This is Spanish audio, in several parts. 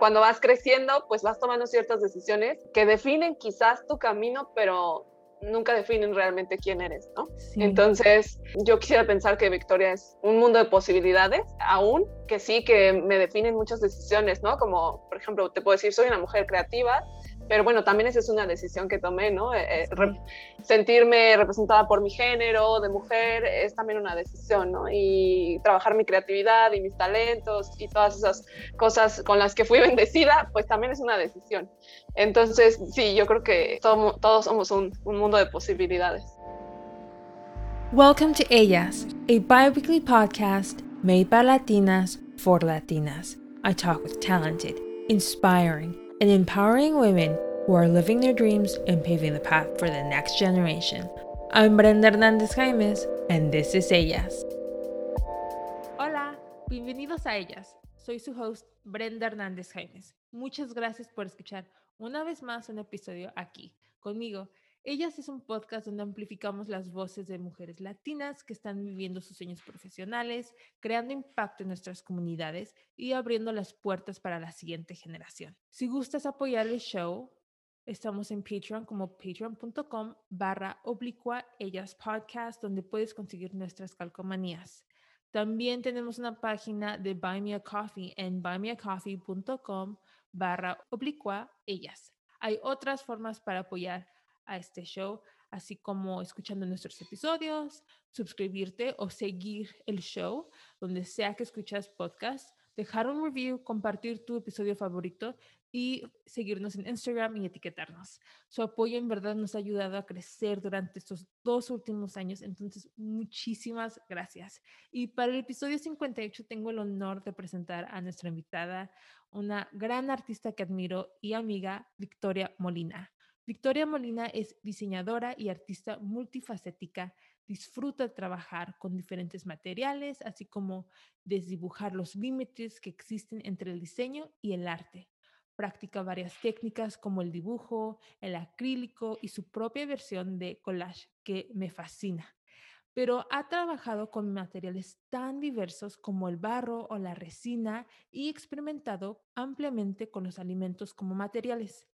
Cuando vas creciendo, pues vas tomando ciertas decisiones que definen quizás tu camino, pero nunca definen realmente quién eres, ¿no? Entonces, yo quisiera pensar que Victoria es un mundo de posibilidades, aún que sí, que me definen muchas decisiones, ¿no? Como, por ejemplo, te puedo decir, soy una mujer creativa, pero bueno, también esa es una decisión que tomé, ¿no? Eh, eh, sentirme representada por mi género de mujer es también una decisión, ¿no? Y trabajar mi creatividad y mis talentos y todas esas cosas con las que fui bendecida, pues también es una decisión. Entonces, sí, yo creo que todos somos un, un mundo de posibilidades. Welcome to Ellas, a bi-weekly podcast made by Latinas for Latinas. I talk with talented, inspiring, and empowering women who are living their dreams and paving the path for the next generation. I'm Brenda Hernández Jaimes, and this is Ellas. Hola, bienvenidos a Ellas. Soy su host, Brenda Hernández Jaimes. Muchas gracias por escuchar una vez más un episodio aquí conmigo ellas es un podcast donde amplificamos las voces de mujeres latinas que están viviendo sus sueños profesionales, creando impacto en nuestras comunidades y abriendo las puertas para la siguiente generación. Si gustas apoyar el show, estamos en Patreon como patreon.com barra oblicua ellas podcast donde puedes conseguir nuestras calcomanías. También tenemos una página de Buy Me a Coffee en buymeacoffee.com barra oblicua ellas. Hay otras formas para apoyar a este show, así como escuchando nuestros episodios, suscribirte o seguir el show donde sea que escuchas podcast, dejar un review, compartir tu episodio favorito y seguirnos en Instagram y etiquetarnos. Su apoyo en verdad nos ha ayudado a crecer durante estos dos últimos años, entonces muchísimas gracias. Y para el episodio 58 tengo el honor de presentar a nuestra invitada, una gran artista que admiro y amiga, Victoria Molina. Victoria Molina es diseñadora y artista multifacética. Disfruta trabajar con diferentes materiales, así como desdibujar los límites que existen entre el diseño y el arte. Practica varias técnicas como el dibujo, el acrílico y su propia versión de collage que me fascina. Pero ha trabajado con materiales tan diversos como el barro o la resina y experimentado ampliamente con los alimentos como materiales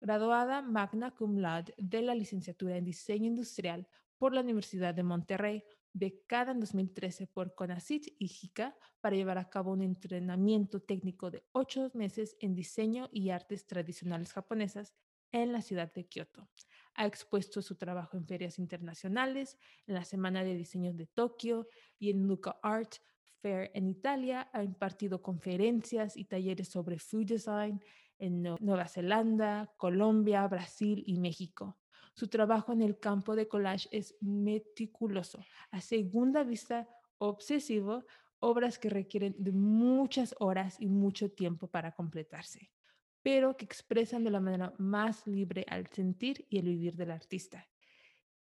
graduada magna cum laude de la licenciatura en diseño industrial por la Universidad de Monterrey, becada en 2013 por CONACYT y JICA para llevar a cabo un entrenamiento técnico de ocho meses en diseño y artes tradicionales japonesas en la ciudad de Kioto. Ha expuesto su trabajo en ferias internacionales, en la Semana de Diseño de Tokio y en Luca Art Fair en Italia. Ha impartido conferencias y talleres sobre food design en Nueva Zelanda, Colombia, Brasil y México. Su trabajo en el campo de collage es meticuloso, a segunda vista obsesivo, obras que requieren de muchas horas y mucho tiempo para completarse, pero que expresan de la manera más libre al sentir y el vivir del artista.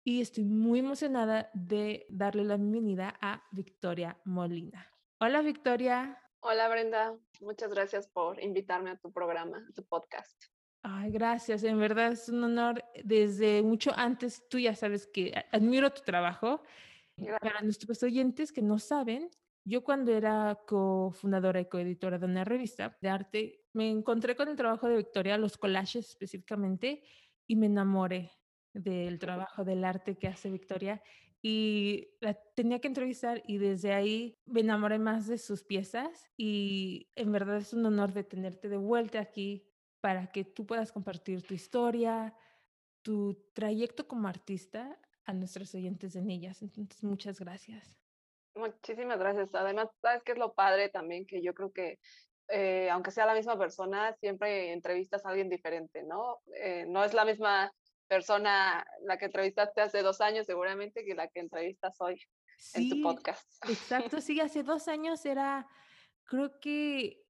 Y estoy muy emocionada de darle la bienvenida a Victoria Molina. Hola Victoria. Hola Brenda, muchas gracias por invitarme a tu programa, a tu podcast. Ay, gracias, en verdad es un honor. Desde mucho antes, tú ya sabes que admiro tu trabajo. Para nuestros oyentes que no saben, yo cuando era cofundadora y coeditora de una revista de arte, me encontré con el trabajo de Victoria, los collages específicamente, y me enamoré del trabajo del arte que hace Victoria y la tenía que entrevistar y desde ahí me enamoré más de sus piezas y en verdad es un honor de tenerte de vuelta aquí para que tú puedas compartir tu historia, tu trayecto como artista a nuestros oyentes en ellas. Entonces, muchas gracias. Muchísimas gracias. Además, sabes que es lo padre también, que yo creo que eh, aunque sea la misma persona, siempre entrevistas a alguien diferente, ¿no? Eh, no es la misma persona la que entrevistaste hace dos años seguramente que la que entrevistas hoy en tu podcast. Exacto, sí, hace dos años era, creo que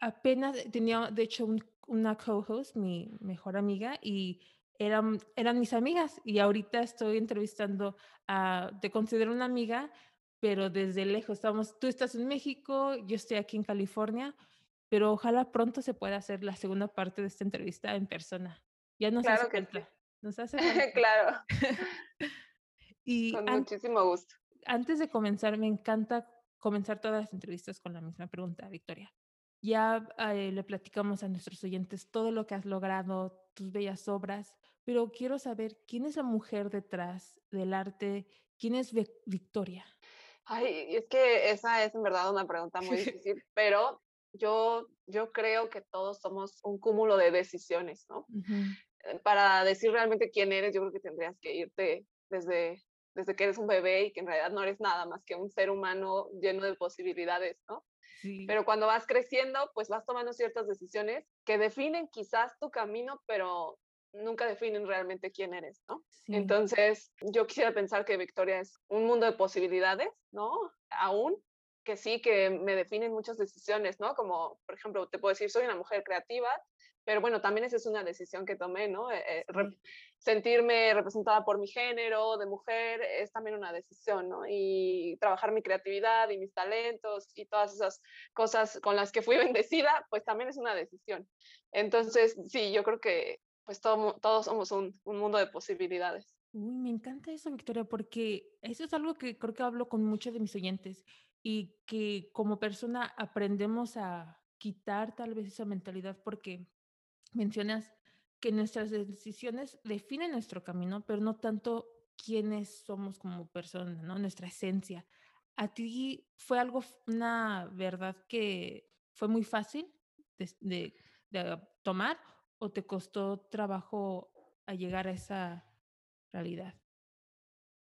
apenas tenía, de hecho, una co-host, mi mejor amiga, y eran, eran mis amigas, y ahorita estoy entrevistando a, te considero una amiga, pero desde lejos, estamos, tú estás en México, yo estoy aquí en California, pero ojalá pronto se pueda hacer la segunda parte de esta entrevista en persona. Ya no claro que nos hace claro. y con muchísimo gusto. Antes de comenzar, me encanta comenzar todas las entrevistas con la misma pregunta, Victoria. Ya eh, le platicamos a nuestros oyentes todo lo que has logrado, tus bellas obras, pero quiero saber quién es la mujer detrás del arte, quién es Victoria. Ay, es que esa es en verdad una pregunta muy difícil, pero yo, yo creo que todos somos un cúmulo de decisiones, ¿no? Para decir realmente quién eres, yo creo que tendrías que irte desde, desde que eres un bebé y que en realidad no eres nada más que un ser humano lleno de posibilidades, ¿no? Pero cuando vas creciendo, pues vas tomando ciertas decisiones que definen quizás tu camino, pero nunca definen realmente quién eres, ¿no? Entonces, yo quisiera pensar que Victoria es un mundo de posibilidades, ¿no? Aún que sí, que me definen muchas decisiones, ¿no? Como, por ejemplo, te puedo decir, soy una mujer creativa, pero bueno, también esa es una decisión que tomé, ¿no? Eh, eh, sentirme representada por mi género de mujer es también una decisión, ¿no? Y trabajar mi creatividad y mis talentos y todas esas cosas con las que fui bendecida, pues también es una decisión. Entonces, sí, yo creo que pues todos somos un, un mundo de posibilidades. Uy, me encanta eso, Victoria, porque eso es algo que creo que hablo con muchos de mis oyentes y que como persona aprendemos a quitar tal vez esa mentalidad porque mencionas que nuestras decisiones definen nuestro camino, pero no tanto quiénes somos como personas, ¿no? Nuestra esencia. ¿A ti fue algo, una verdad que fue muy fácil de, de, tomar o te costó trabajo a llegar a esa realidad?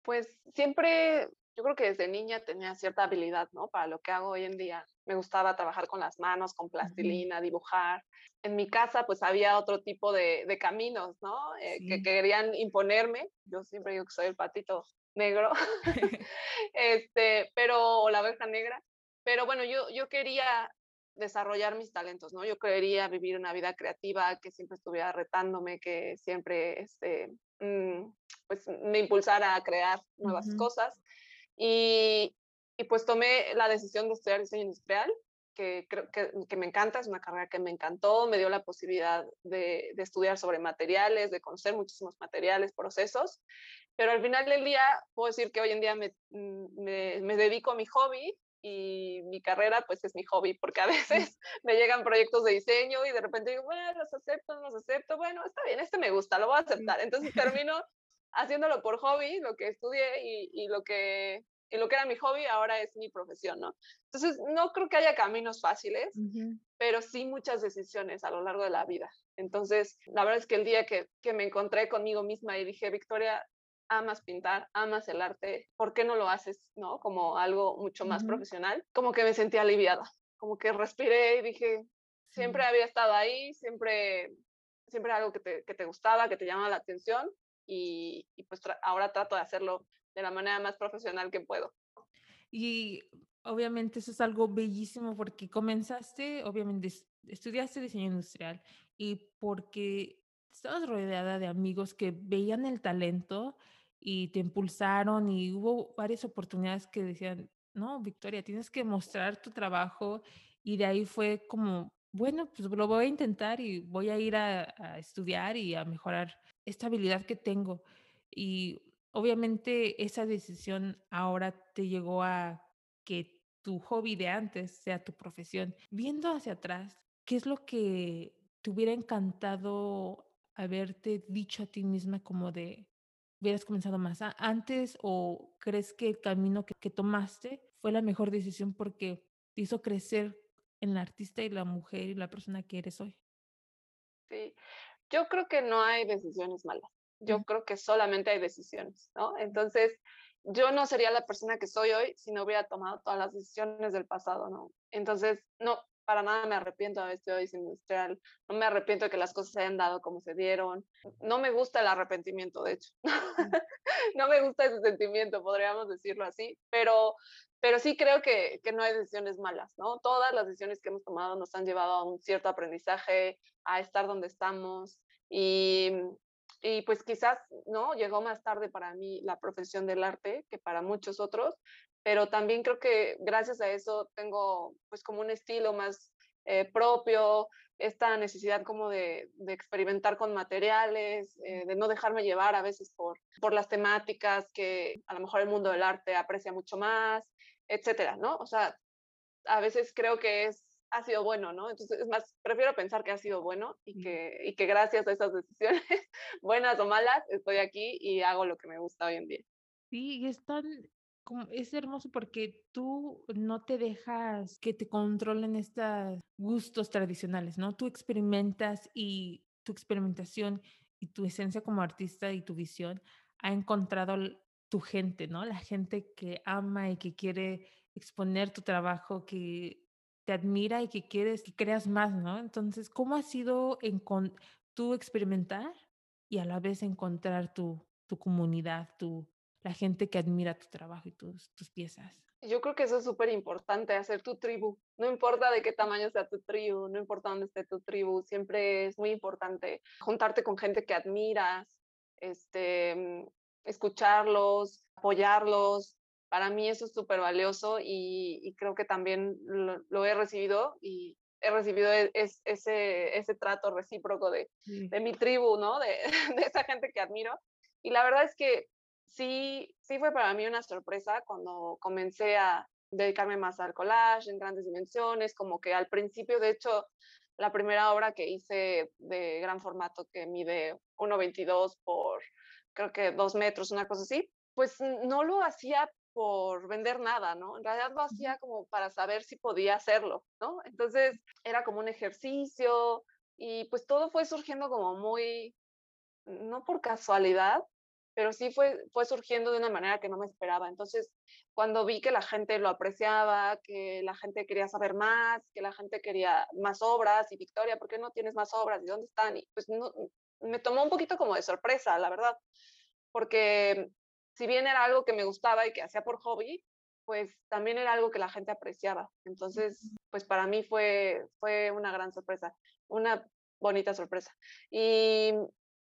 Pues siempre yo creo que desde niña tenía cierta habilidad, ¿no? Para lo que hago hoy en día. Me gustaba trabajar con las manos, con plastilina, dibujar. En mi casa, pues había otro tipo de, de caminos, ¿no? Eh, que querían imponerme. Yo siempre digo que soy el patito negro, este, pero, o la oveja negra. Pero bueno, yo, yo quería desarrollar mis talentos, ¿no? Yo quería vivir una vida creativa, que siempre estuviera retándome, que siempre, este, mm, pues me impulsara a crear nuevas cosas. Y, y, pues tomé la decisión de estudiar diseño industrial, que creo que, que, me encanta, es una carrera que me encantó, me dio la posibilidad de, de, estudiar sobre materiales, de conocer muchísimos materiales, procesos, pero al final del día puedo decir que hoy en día me, mm, me, me dedico a mi hobby y mi carrera pues es mi hobby, porque a veces me llegan proyectos de diseño y de repente digo, bueno, los acepto, los acepto, bueno, está bien, este me gusta, lo voy a aceptar. Entonces termino haciéndolo por hobby, lo que estudié y, y, lo que, y lo que era mi hobby ahora es mi profesión, ¿no? Entonces, no creo que haya caminos fáciles, pero sí muchas decisiones a lo largo de la vida. Entonces, la verdad es que el día que, que me encontré conmigo misma y dije, Victoria, amas pintar, amas el arte, ¿por qué no lo haces, no? Como algo mucho más profesional, como que me sentí aliviada, como que respiré y dije, siempre había estado ahí, siempre, siempre algo que te, que te gustaba, que te llamaba la atención y, pues ahora trato de hacerlo de la manera más profesional que puedo. Y obviamente eso es algo bellísimo porque comenzaste, obviamente estudiaste diseño industrial y porque estabas rodeada de amigos que veían el talento y te impulsaron y hubo varias oportunidades que decían, no, Victoria, tienes que mostrar tu trabajo y de ahí fue como, bueno, pues lo voy a intentar y voy a ir a, a estudiar y a mejorar esta habilidad que tengo. Y obviamente esa decisión ahora te llegó a que tu hobby de antes sea tu profesión. Viendo hacia atrás, ¿qué es lo que te hubiera encantado haberte dicho a ti misma como de hubieras comenzado más antes o crees que el camino que, que tomaste fue la mejor decisión porque te hizo crecer en la artista y la mujer y la persona que eres hoy? Sí, yo creo que no hay decisiones malas. Yo creo que solamente hay decisiones, ¿no? Entonces, yo no sería la persona que soy hoy si no hubiera tomado todas las decisiones del pasado, ¿no? Entonces, no, para nada me arrepiento de haber estudiado diseño industrial, no me arrepiento de que las cosas se hayan dado como se dieron, no me gusta el arrepentimiento, de hecho, no me gusta ese sentimiento, podríamos decirlo así, pero, pero sí creo que, que no hay decisiones malas, ¿no? Todas las decisiones que hemos tomado nos han llevado a un cierto aprendizaje, a estar donde estamos y, y pues quizás, ¿no? Llegó más tarde para mí la profesión del arte que para muchos otros, pero también creo que gracias a eso tengo pues como un estilo más eh, propio, esta necesidad como de, experimentar con materiales, eh, de no dejarme llevar a veces por, por las temáticas que a lo mejor el mundo del arte aprecia mucho más, etcétera, ¿no? O sea, a veces creo que es ha sido bueno, ¿no? Entonces, es más, prefiero pensar que ha sido bueno y que, y que gracias a esas decisiones, buenas o malas, estoy aquí y hago lo que me gusta hoy en día. Sí, y es tan, como, es hermoso porque tú no te dejas que te controlen estos gustos tradicionales, ¿no? Tú experimentas y tu experimentación y tu esencia como artista y tu visión ha encontrado tu gente, ¿no? La gente que ama y que quiere exponer tu trabajo, que te admira y que quieres que creas más, ¿no? Entonces, ¿cómo ha sido tú experimentar y a la vez encontrar tu, tu comunidad, tu, la gente que admira tu trabajo y tus, tus piezas? Yo creo que eso es súper importante, hacer tu tribu. No importa de qué tamaño sea tu tribu, no importa dónde esté tu tribu, siempre es muy importante juntarte con gente que admiras, este, escucharlos, apoyarlos, para mí eso es súper valioso y, creo que también lo, he recibido y he recibido e, ese, ese trato recíproco de, de mi tribu, ¿no? De, de, esa gente que admiro. Y la verdad es que sí, sí fue para mí una sorpresa cuando comencé a dedicarme más al collage en grandes dimensiones, como que al principio, de hecho, la primera obra que hice de gran formato que mide 1,22 por creo que 2 metros, una cosa así, pues no lo hacía por vender nada, ¿no? En realidad lo hacía como para saber si podía hacerlo, ¿no? Entonces era como un ejercicio y pues todo fue surgiendo como muy, no por casualidad, pero sí fue, fue surgiendo de una manera que no me esperaba. Entonces, cuando vi que la gente lo apreciaba, que la gente quería saber más, que la gente quería más obras y Victoria, ¿por qué no tienes más obras? ¿Y dónde están? Y pues no, me tomó un poquito como de sorpresa, la verdad, porque si bien era algo que me gustaba y que hacía por hobby, pues también era algo que la gente apreciaba. Entonces, pues para mí fue, fue una gran sorpresa, una bonita sorpresa. Y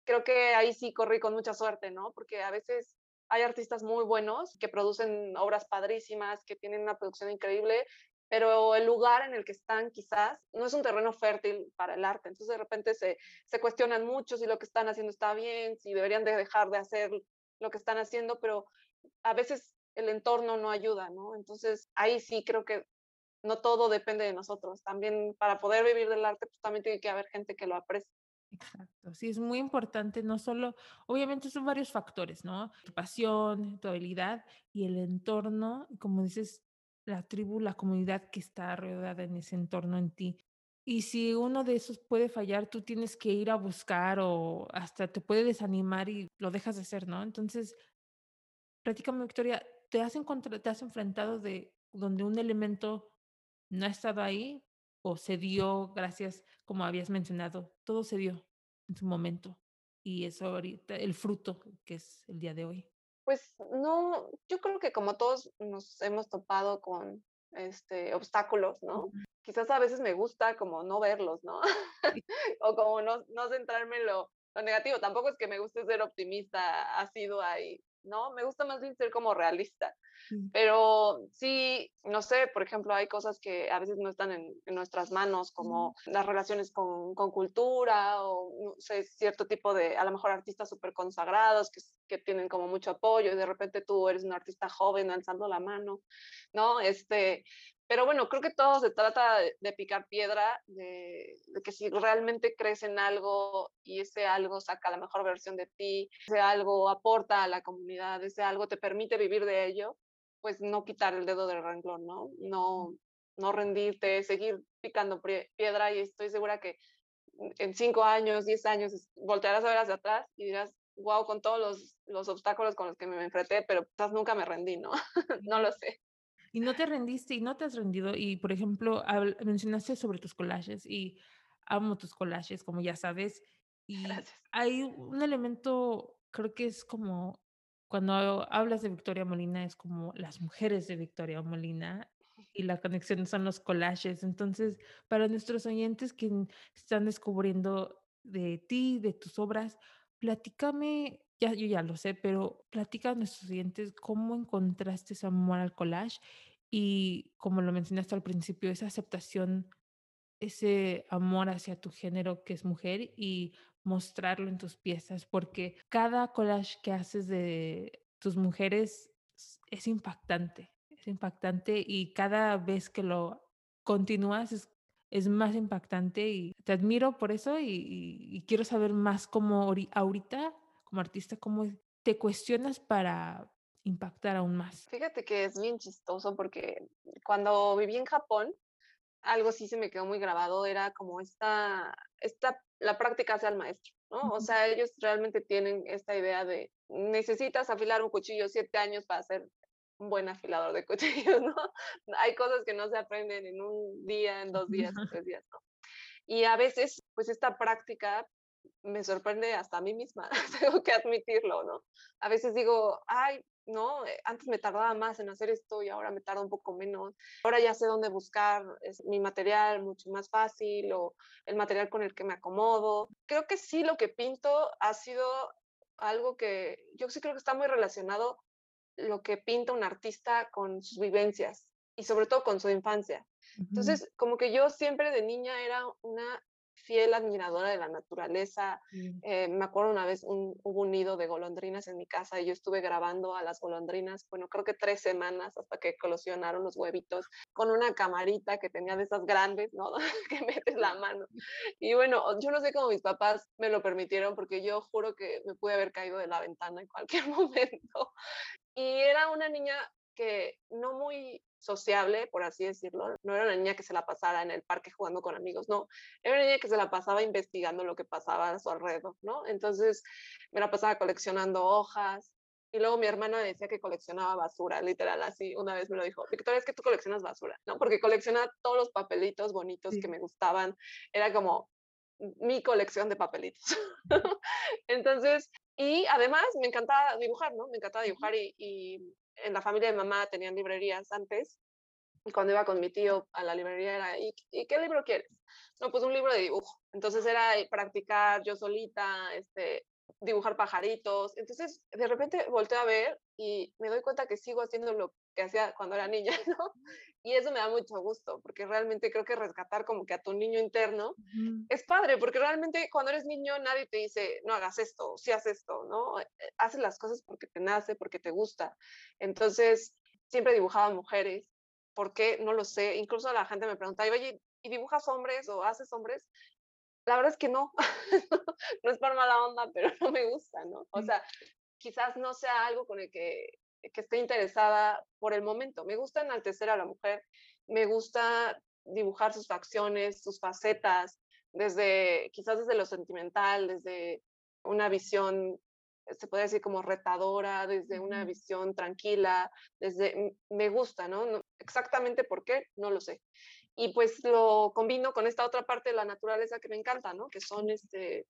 creo que ahí sí corrí con mucha suerte, ¿no? Porque a veces hay artistas muy buenos que producen obras padrísimas, que tienen una producción increíble, pero el lugar en el que están quizás no es un terreno fértil para el arte. Entonces de repente se, se cuestionan mucho si lo que están haciendo está bien, si deberían de dejar de hacer lo que están haciendo, pero a veces el entorno no ayuda, ¿no? Entonces ahí sí creo que no todo depende de nosotros. También para poder vivir del arte, pues también tiene que haber gente que lo aprecie. Exacto, sí, es muy importante, no solo, obviamente son varios factores, ¿no? Tu pasión, tu habilidad y el entorno, como dices, la tribu, la comunidad que está rodeada en ese entorno en ti. Y si uno de esos puede fallar, tú tienes que ir a buscar o hasta te puede desanimar y lo dejas de hacer, ¿no? Entonces, prácticamente, Victoria, ¿te has, te has enfrentado de donde un elemento no ha estado ahí o se dio gracias, como habías mencionado, todo se dio en su momento y eso ahorita, el fruto que es el día de hoy? Pues no, yo creo que como todos nos hemos topado con este, obstáculos, ¿no? Quizás a veces me gusta como no verlos, ¿no? o como no, no centrarme en lo, lo, negativo. Tampoco es que me guste ser optimista, ha sido ahí, ¿no? Me gusta más bien ser como realista. Pero sí, no sé, por ejemplo, hay cosas que a veces no están en, nuestras manos, como las relaciones con, con, cultura o no sé, cierto tipo de, a lo mejor artistas súper consagrados que, que tienen como mucho apoyo y de repente tú eres un artista joven alzando la mano, ¿no? Este, pero bueno, creo que todo se trata de, picar piedra, de, de, que si realmente crees en algo y ese algo saca la mejor versión de ti, ese algo aporta a la comunidad, ese algo te permite vivir de ello, pues no quitar el dedo del renglón, ¿no? No, no rendirte, seguir picando piedra y estoy segura que en cinco años, diez años, voltearás a ver hacia atrás y dirás, wow, con todos los, los obstáculos con los que me enfrenté, pero quizás nunca me rendí, ¿no? no lo sé. Y no te rendiste y no te has rendido. Y, por ejemplo, mencionaste sobre tus collages y amo tus collages, como ya sabes. Y hay un elemento, creo que es como cuando hablas de Victoria Molina, es como las mujeres de Victoria Molina y la conexión son los collages. Entonces, para nuestros oyentes que están descubriendo de ti, de tus obras, platícame ya, yo ya lo sé, pero platica a nuestros oyentes cómo encontraste ese amor al collage y, como lo mencionaste al principio, esa aceptación, ese amor hacia tu género que es mujer y mostrarlo en tus piezas, porque cada collage que haces de tus mujeres es impactante, es impactante y cada vez que lo continúas es más impactante y te admiro por eso y, quiero saber más cómo ahorita, como artista, cómo te cuestionas para impactar aún más. Fíjate que es bien chistoso porque cuando viví en Japón, algo sí se me quedó muy grabado, era como esta, esta la práctica hace al maestro, ¿no? O sea, ellos realmente tienen esta idea de necesitas afilar un cuchillo siete años para ser un buen afilador de cuchillos, ¿no? Hay cosas que no se aprenden en un día, en dos días, en tres días, ¿no? Y a veces, pues esta práctica me sorprende hasta a mí misma, tengo que admitirlo, ¿no? A veces digo, ay, no, eh, antes me tardaba más en hacer esto y ahora me tarda un poco menos. Ahora ya sé dónde buscar es mi material mucho más fácil o el material con el que me acomodo. Creo que sí lo que pinto ha sido algo que yo sí creo que está muy relacionado lo que pinta un artista con sus vivencias y sobre todo con su infancia. Entonces, como que yo siempre de niña era una fiel admiradora de la naturaleza. Eh, me acuerdo una vez un, hubo un nido de golondrinas en mi casa y yo estuve grabando a las golondrinas, bueno, creo que tres semanas hasta que colosionaron los huevitos con una camarita que tenía de esas grandes, ¿no? que metes la mano. Y bueno, yo no sé cómo mis papás me lo permitieron porque yo juro que me pude haber caído de la ventana en cualquier momento. Y era una niña que no muy sociable, por así decirlo. No era una niña que se la pasara en el parque jugando con amigos, no. Era una niña que se la pasaba investigando lo que pasaba a su alrededor, ¿no? Entonces me la pasaba coleccionando hojas. Y luego mi hermana decía que coleccionaba basura, literal, así. Una vez me lo dijo, Victoria, es que tú coleccionas basura, ¿no? Porque colecciona todos los papelitos bonitos que me gustaban. Era como mi colección de papelitos. Entonces, y además me encantaba dibujar, ¿no? Me encantaba dibujar y en la familia de mamá tenían librerías antes, y cuando iba con mi tío a la librería era, ¿y, qué libro quieres? No, pues un libro de dibujo. Entonces era practicar yo solita, este, dibujar pajaritos. Entonces, de repente volteo a ver y me doy cuenta que sigo haciendo lo que hacía cuando era niña, ¿no? Y eso me da mucho gusto, porque realmente creo que rescatar como que a tu niño interno es padre, porque realmente cuando eres niño nadie te dice, no hagas esto, si haces esto, ¿no? Eh, haces las cosas porque te nace, porque te gusta. Entonces, siempre dibujaba mujeres, ¿por qué? No lo sé. Incluso la gente me pregunta, oye, ¿y dibujas hombres o haces hombres? La verdad es que no, no es por mala onda, pero no me gusta, ¿no? O sea, quizás no sea algo con el que que esté interesada por el momento. Me gusta enaltecer a la mujer, me gusta dibujar sus facciones, sus facetas, desde quizás desde lo sentimental, desde una visión, se puede decir como retadora, desde una visión tranquila, desde, me gusta, ¿no? Exactamente por qué, no lo sé. Y pues lo combino con esta otra parte de la naturaleza que me encanta, ¿no? Que son este,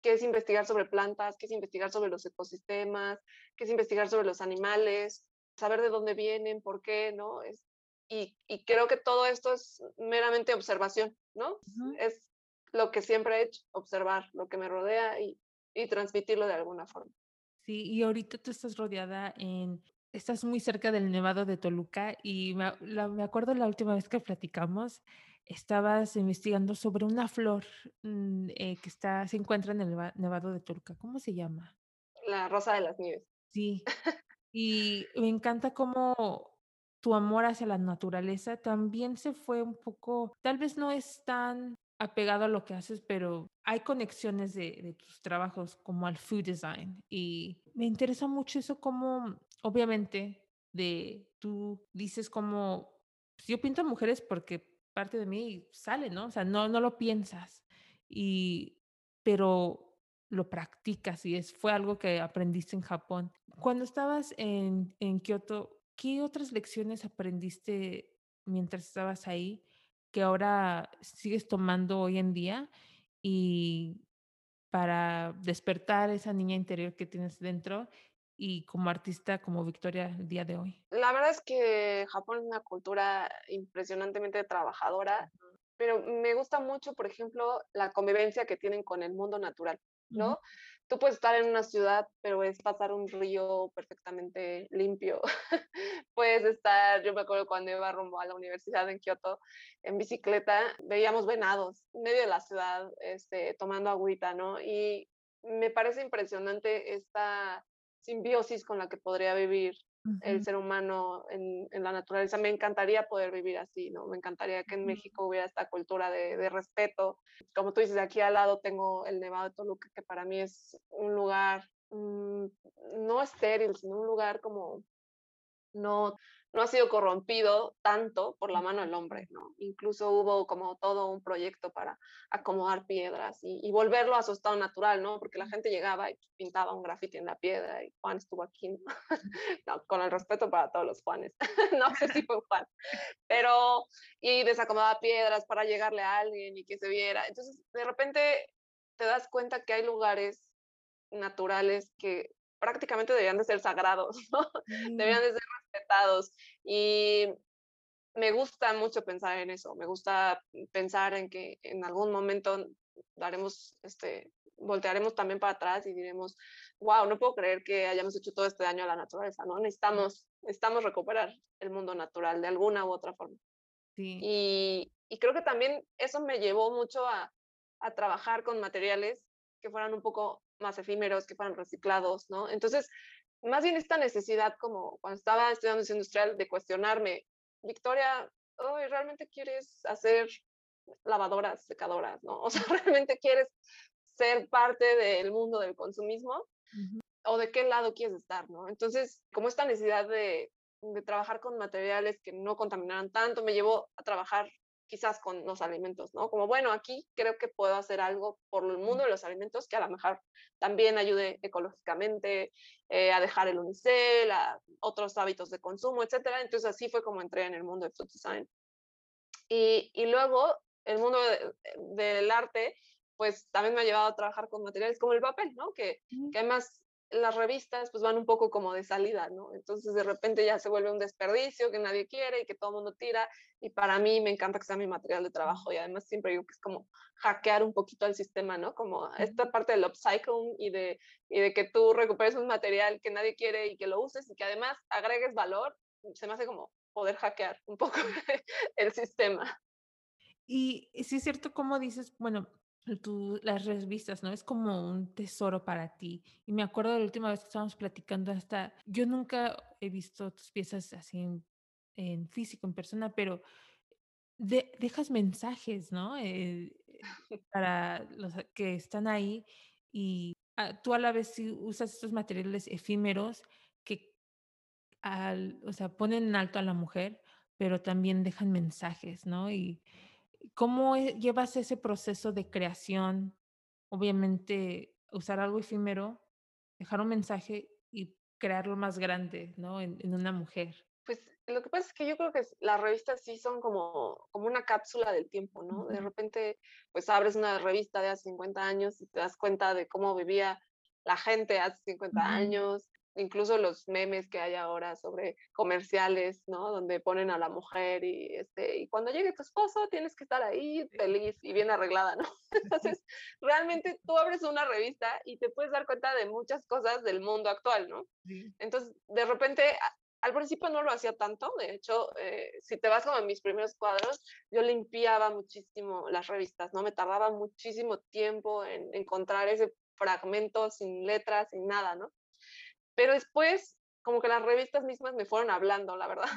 qué es investigar sobre plantas, qué es investigar sobre los ecosistemas, qué es investigar sobre los animales, saber de dónde vienen, por qué, ¿no? Es, y, y, creo que todo esto es meramente observación, ¿no? Es lo que siempre he hecho, observar lo que me rodea y, y transmitirlo de alguna forma. Sí, y ahorita tú estás rodeada en, estás muy cerca del Nevado de Toluca y me, me acuerdo la última vez que platicamos, estabas investigando sobre una flor mm, eh, que está, se encuentra en el Nevado de Turca. ¿Cómo se llama? La rosa de las nieves. Sí. Y me encanta cómo tu amor hacia la naturaleza también se fue un poco, tal vez no es tan apegado a lo que haces, pero hay conexiones de, de, tus trabajos como al food design. Y me interesa mucho eso como, obviamente, de tú dices como, pues, yo pinto mujeres porque parte de mí sale, ¿no? O sea, no, no lo piensas, y, pero lo practicas y es, fue algo que aprendiste en Japón. Cuando estabas en, en Kioto, ¿qué otras lecciones aprendiste mientras estabas ahí que ahora sigues tomando hoy en día y para despertar esa niña interior que tienes dentro y como artista, como Victoria, el día de hoy? La verdad es que Japón es una cultura impresionantemente trabajadora, pero me gusta mucho, por ejemplo, la convivencia que tienen con el mundo natural, ¿no? Tú puedes estar en una ciudad, pero es pasar un río perfectamente limpio. puedes estar, yo me acuerdo cuando iba rumbo a la universidad en Kioto en bicicleta, veíamos venados en medio de la ciudad, este, tomando agüita, ¿no? Y me parece impresionante esta simbiosis con la que podría vivir el ser humano en, en, la naturaleza. Me encantaría poder vivir así, ¿no? Me encantaría que en México hubiera esta cultura de, de, respeto. Como tú dices, aquí al lado tengo el Nevado de Toluca, que para mí es un lugar mm, no estéril, sino un lugar como no, no ha sido corrompido tanto por la mano del hombre, ¿no? Incluso hubo como todo un proyecto para acomodar piedras y, volverlo a su estado natural, ¿no? Porque la gente llegaba y pintaba un grafiti en la piedra y Juan estuvo aquí, con el respeto para todos los Juanes, no sé si fue Juan, pero y desacomodaba piedras para llegarle a alguien y que se viera. Entonces, de repente te das cuenta que hay lugares naturales que prácticamente deberían de ser sagrados, ¿no? Deberían de ser respetados. Y me gusta mucho pensar en eso, me gusta pensar en que en algún momento daremos, este, voltearemos también para atrás y diremos, wow, no puedo creer que hayamos hecho todo este daño a la naturaleza, ¿no? Necesitamos, necesitamos recuperar el mundo natural de alguna u otra forma. Sí. Y, y creo que también eso me llevó mucho a, a trabajar con materiales que fueran un poco más efímeros, que fueran reciclados, ¿no? Entonces, más bien esta necesidad, como cuando estaba estudiando diseño industrial, de cuestionarme, Victoria, ¿realmente quieres hacer lavadoras, secadoras, no? O sea, ¿realmente quieres ser parte del mundo del consumismo? ¿O de qué lado quieres estar, no? Entonces, como esta necesidad de, de trabajar con materiales que no contaminaran tanto, me llevó a trabajar quizás con los alimentos, ¿no? Como, bueno, aquí creo que puedo hacer algo por el mundo de los alimentos que a lo mejor también ayude ecológicamente eh, a dejar el unicel, a otros hábitos de consumo, etcétera. Entonces así fue como entré en el mundo de food design. Y, y luego el mundo del arte, pues también me ha llevado a trabajar con materiales como el papel, ¿no? Que, que además las revistas pues van un poco como de salida, ¿no? Entonces de repente ya se vuelve un desperdicio que nadie quiere y que todo el mundo tira y para mí me encanta que sea mi material de trabajo y además siempre digo que es como hackear un poquito el sistema, ¿no? Como esta parte del upcycling y de, y de que tú recuperes un material que nadie quiere y que lo uses y que además agregues valor, se me hace como poder hackear un poco el sistema. Y sí es cierto como dices, bueno, las revistas, ¿no? Es como un tesoro para ti. Y me acuerdo de la última vez que estábamos platicando hasta, yo nunca he visto tus piezas así en, físico, en persona, pero dejas mensajes, ¿no? Eh, para los que están ahí y ah, tú a la vez usas estos materiales efímeros que al, o sea, ponen en alto a la mujer, pero también dejan mensajes, ¿no? Y, ¿Cómo e, llevas ese proceso de creación? Obviamente, usar algo efímero, dejar un mensaje y crearlo más grande, ¿no? En, una mujer. Pues lo que pasa es que yo creo que las revistas sí son como, como una cápsula del tiempo, ¿no? De repente, pues abres una revista de hace 50 años y te das cuenta de cómo vivía la gente hace 50 años, incluso los memes que hay ahora sobre comerciales, ¿no? Donde ponen a la mujer y, este, y cuando llegue tu esposo tienes que estar ahí feliz y bien arreglada, ¿no? Entonces, realmente tú abres una revista y te puedes dar cuenta de muchas cosas del mundo actual, ¿no? Entonces, de repente, al principio no lo hacía tanto, de hecho, eh, si te vas como en mis primeros cuadros, yo limpiaba muchísimo las revistas, ¿no? Me tardaba muchísimo tiempo en encontrar ese fragmento sin letras, sin nada, ¿no? Pero después, como que las revistas mismas me fueron hablando, la verdad.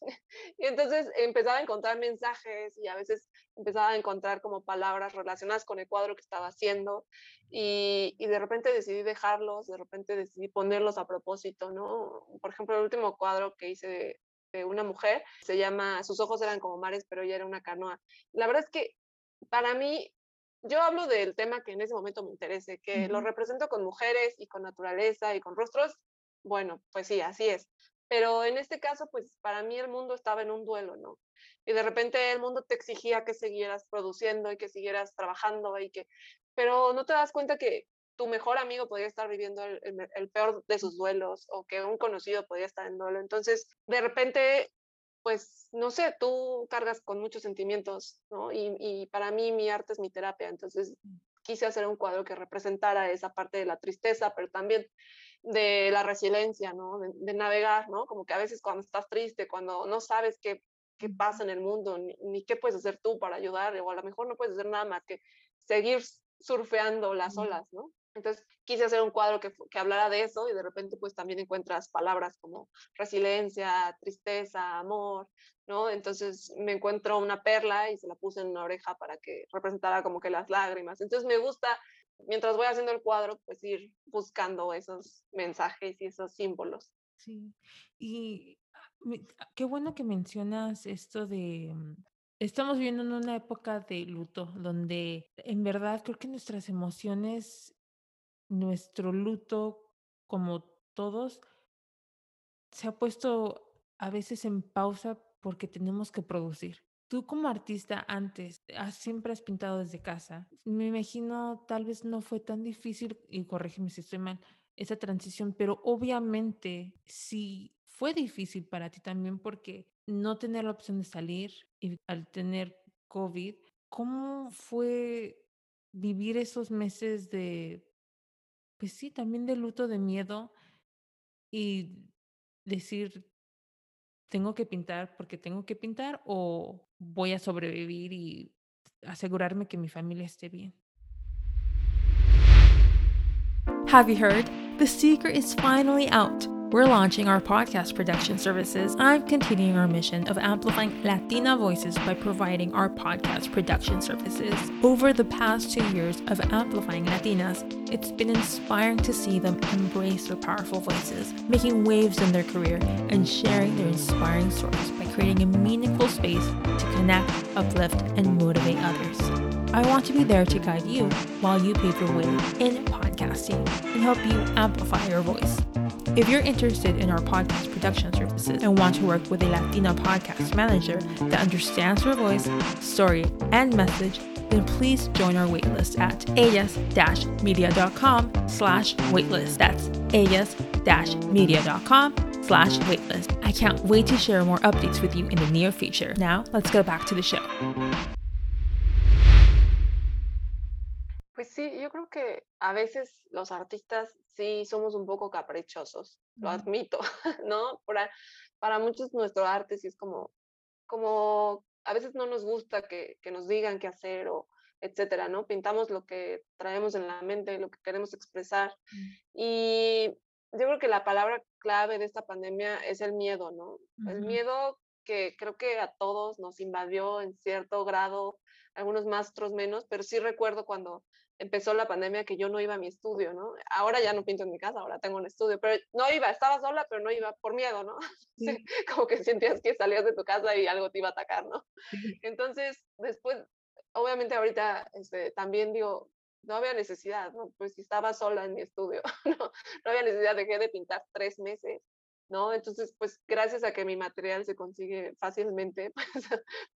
y entonces empezaba a encontrar mensajes y a veces empezaba a encontrar como palabras relacionadas con el cuadro que estaba haciendo y, y, de repente decidí dejarlos, de repente decidí ponerlos a propósito, ¿no? Por ejemplo, el último cuadro que hice de, de una mujer se llama Sus ojos eran como mares, pero ella era una canoa. La verdad es que para mí yo hablo del tema que en ese momento me interese, que lo represento con mujeres y con naturaleza y con rostros, bueno, pues sí, así es. Pero en este caso, pues para mí el mundo estaba en un duelo, ¿no? Y de repente el mundo te exigía que siguieras produciendo y que siguieras trabajando y que, pero no te das cuenta que tu mejor amigo podría estar viviendo el, el peor de sus duelos o que un conocido podría estar en duelo. Entonces, de repente pues, no sé, tú cargas con muchos sentimientos, ¿no? Y, para mí mi arte es mi terapia, entonces mm. quise hacer un cuadro que representara esa parte de la tristeza, pero también de la resiliencia, ¿no? De, navegar, ¿no? Como que a veces cuando estás triste, cuando no sabes qué, qué pasa en el mundo, ni, qué puedes hacer tú para ayudar, o a lo mejor no puedes hacer nada más que seguir surfeando las olas, ¿no? Entonces quise hacer un cuadro que, que, hablara de eso y de repente pues también encuentras palabras como resiliencia, tristeza, amor, ¿no? Entonces me encuentro una perla y se la puse en una oreja para que representara como que las lágrimas. Entonces me gusta, mientras voy haciendo el cuadro, pues ir buscando esos mensajes y esos símbolos. Sí, y ah, qué bueno que mencionas esto de mm, Estamos viviendo en una época de luto donde en verdad creo que nuestras emociones, nuestro luto, como todos, se ha puesto a veces en pausa porque tenemos que producir. Tú como artista antes, siempre has pintado desde casa. Me imagino tal vez no fue tan difícil, y corrígeme si estoy mal, esa transición, pero obviamente sí fue difícil para ti también porque no tener la opción de salir y al tener COVID, ¿cómo fue vivir esos meses de, pues sí, también de luto, de miedo y decir, tengo que pintar porque tengo que pintar o voy a sobrevivir y asegurarme que mi familia esté bien? Have you heard? The secret is finally out. We're launching our podcast production services. I'm continuing our mission of amplifying Latina voices by providing our podcast production services. Over the past two years of amplifying Latinas, it's been inspiring to see them embrace their powerful voices, making waves in their career, and sharing their inspiring stories by creating a meaningful space to connect, uplift, and motivate others. I want to be there to guide you while you pave your way in podcasting and help you amplify your voice. If you're interested in our podcast production services and want to work with a Latina podcast manager that understands your voice, story, and message, then please join our waitlist at ellas-media.com slash waitlist. That's ellas-media.com slash waitlist. I can't wait to share more updates with you in the near future. Now, let's go back to the show. Sí, yo creo que a veces los artistas sí somos un poco caprichosos, lo admito, ¿no? Para, para muchos nuestro arte sí es como, como a veces no nos gusta que, que nos digan qué hacer o etcétera, ¿no? Pintamos lo que traemos en la mente, lo que queremos expresar. Mm. Y yo creo que la palabra clave de esta pandemia es el miedo, ¿no? El miedo que creo que a todos nos invadió en cierto grado, algunos más, otros menos, pero sí recuerdo cuando empezó la pandemia que yo no iba a mi estudio, ¿no? Ahora ya no pinto en mi casa, ahora tengo un estudio, pero no iba, estaba sola, pero no iba por miedo, ¿no? Como que sentías que salías de tu casa y algo te iba a atacar, ¿no? Entonces, después, obviamente ahorita este, también digo, no había necesidad, ¿no? Pues si estaba sola en mi estudio, ¿no? no había necesidad, dejé de pintar tres meses ¿no? Entonces, pues gracias a que mi material se consigue fácilmente, pues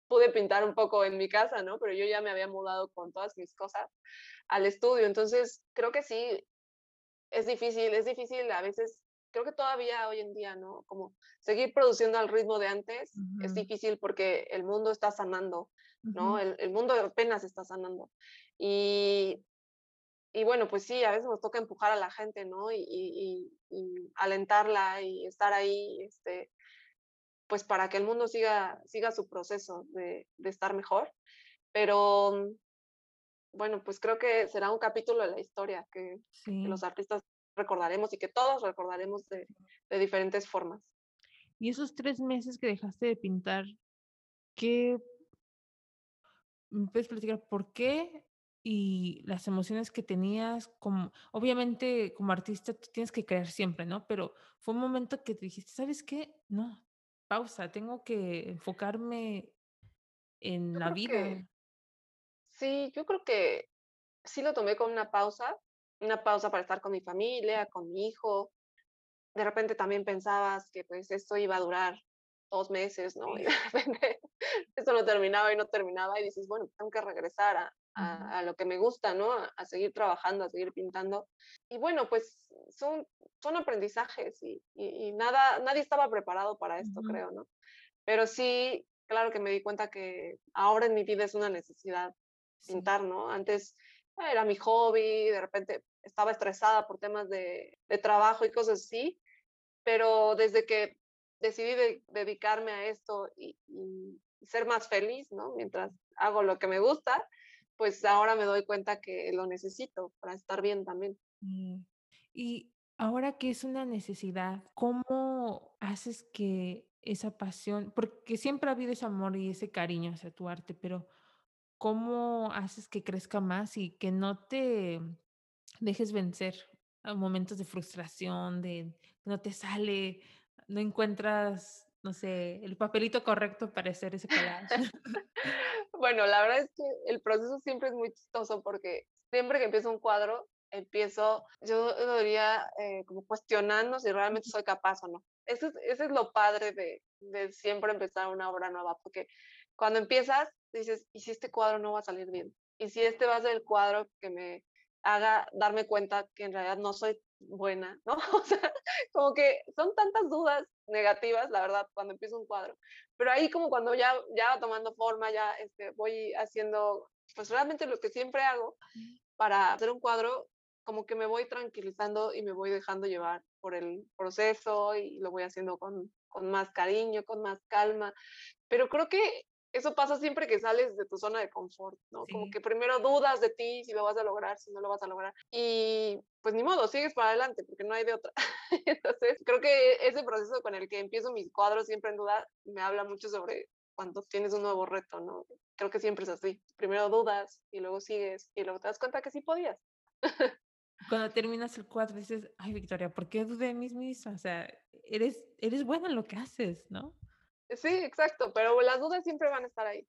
pude pintar un poco en mi casa, ¿no? Pero yo ya me había mudado con todas mis cosas al estudio, entonces creo que sí, es difícil, es difícil a veces, creo que todavía hoy en día, ¿no? Como seguir produciendo al ritmo de antes es difícil porque el mundo está sanando, ¿no? el, el mundo apenas está sanando. Y y bueno, pues sí, a veces nos toca empujar a la gente, ¿no? Y, alentarla y estar ahí, este, pues para que el mundo siga, siga su proceso de, estar mejor. Pero bueno, pues creo que será un capítulo de la historia que, los artistas recordaremos y que todos recordaremos de, de, diferentes formas. Y esos tres meses que dejaste de pintar, ¿qué me puedes platicar por qué y las emociones que tenías, como, obviamente como artista tú tienes que creer siempre, ¿no? Pero fue un momento que te dijiste, ¿sabes qué? No, pausa, tengo que enfocarme en la vida. sí, yo creo que sí lo tomé con una pausa, una pausa para estar con mi familia, con mi hijo. De repente también pensabas que pues esto iba a durar dos meses, ¿no? Y de repente esto no terminaba y no terminaba y dices, bueno, tengo que regresar a, a, lo que me gusta, ¿no? A, seguir trabajando, a seguir pintando. Y bueno, pues son, son aprendizajes y, y, nada, nadie estaba preparado para esto, creo, ¿no? Pero sí, claro que me di cuenta que ahora en mi vida es una necesidad pintar, ¿no? Antes era mi hobby, de repente estaba estresada por temas de, de trabajo y cosas así, pero desde que decidí dedicarme a esto y, y, ser más feliz, ¿no? Mientras hago lo que me gusta, pues ahora me doy cuenta que lo necesito para estar bien también. Y ahora que es una necesidad, ¿cómo haces que esa pasión, porque siempre ha habido ese amor y ese cariño hacia tu arte, pero cómo haces que crezca más y que no te dejes vencer a momentos de frustración, de no te sale, no encuentras, no sé, el papelito correcto para hacer ese collage? bueno, la verdad es que el proceso siempre es muy chistoso porque siempre que empiezo un cuadro, empiezo, yo lo diría eh, como cuestionando si realmente soy capaz o no. Ese es, es lo padre de, de, siempre empezar una obra nueva, porque cuando empiezas dices, ¿y si este cuadro no va a salir bien? ¿Y si este va a ser el cuadro que me haga darme cuenta que en realidad no soy buena, ¿no? O sea, como que son tantas dudas negativas, la verdad, cuando empiezo un cuadro. Pero ahí como cuando ya, ya va tomando forma, ya este, voy haciendo, pues realmente lo que siempre hago para hacer un cuadro, como que me voy tranquilizando y me voy dejando llevar por el proceso y lo voy haciendo con, con más cariño, con más calma. Pero creo que eso pasa siempre que sales de tu zona de confort, ¿no? Como que primero dudas de ti, si lo vas a lograr, si no lo vas a lograr. Y pues ni modo, sigues para adelante, porque no hay de otra. Entonces, creo que ese proceso con el que empiezo mis cuadros siempre en duda, me habla mucho sobre cuando tienes un nuevo reto, ¿no? Creo que siempre es así. Primero dudas y luego sigues y luego te das cuenta que sí podías. Cuando terminas el cuadro dices, ay Victoria, ¿por qué dudé de mí misma? O sea, eres, eres buena en lo que haces, ¿no? Sí, exacto, pero las dudas siempre van a estar ahí.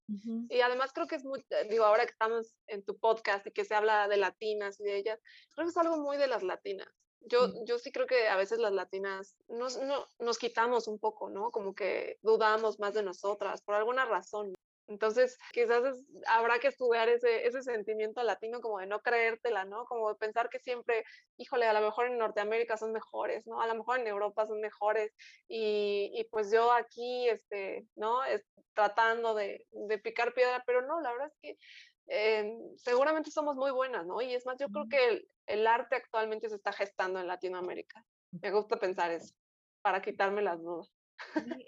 Y además creo que es muy, eh, digo, ahora que estamos en tu podcast y que se habla de latinas y de ellas, creo que es algo muy de las latinas. Yo, yo sí creo que a veces las latinas nos, no, nos quitamos un poco, ¿no? Como que dudamos más de nosotras por alguna razón. Entonces, quizás habrá que estudiar ese, ese sentimiento latino como de no creértela, ¿no? Como de pensar que siempre, híjole, a lo mejor en Norteamérica son mejores, ¿no? A lo mejor en Europa son mejores y, y pues yo aquí, este, ¿no? Es, tratando de, de, picar piedra, pero no, la verdad es que eh, seguramente somos muy buenas, ¿no? Y es más, yo creo que el, el arte actualmente se está gestando en Latinoamérica. Me gusta pensar eso, para quitarme las dudas.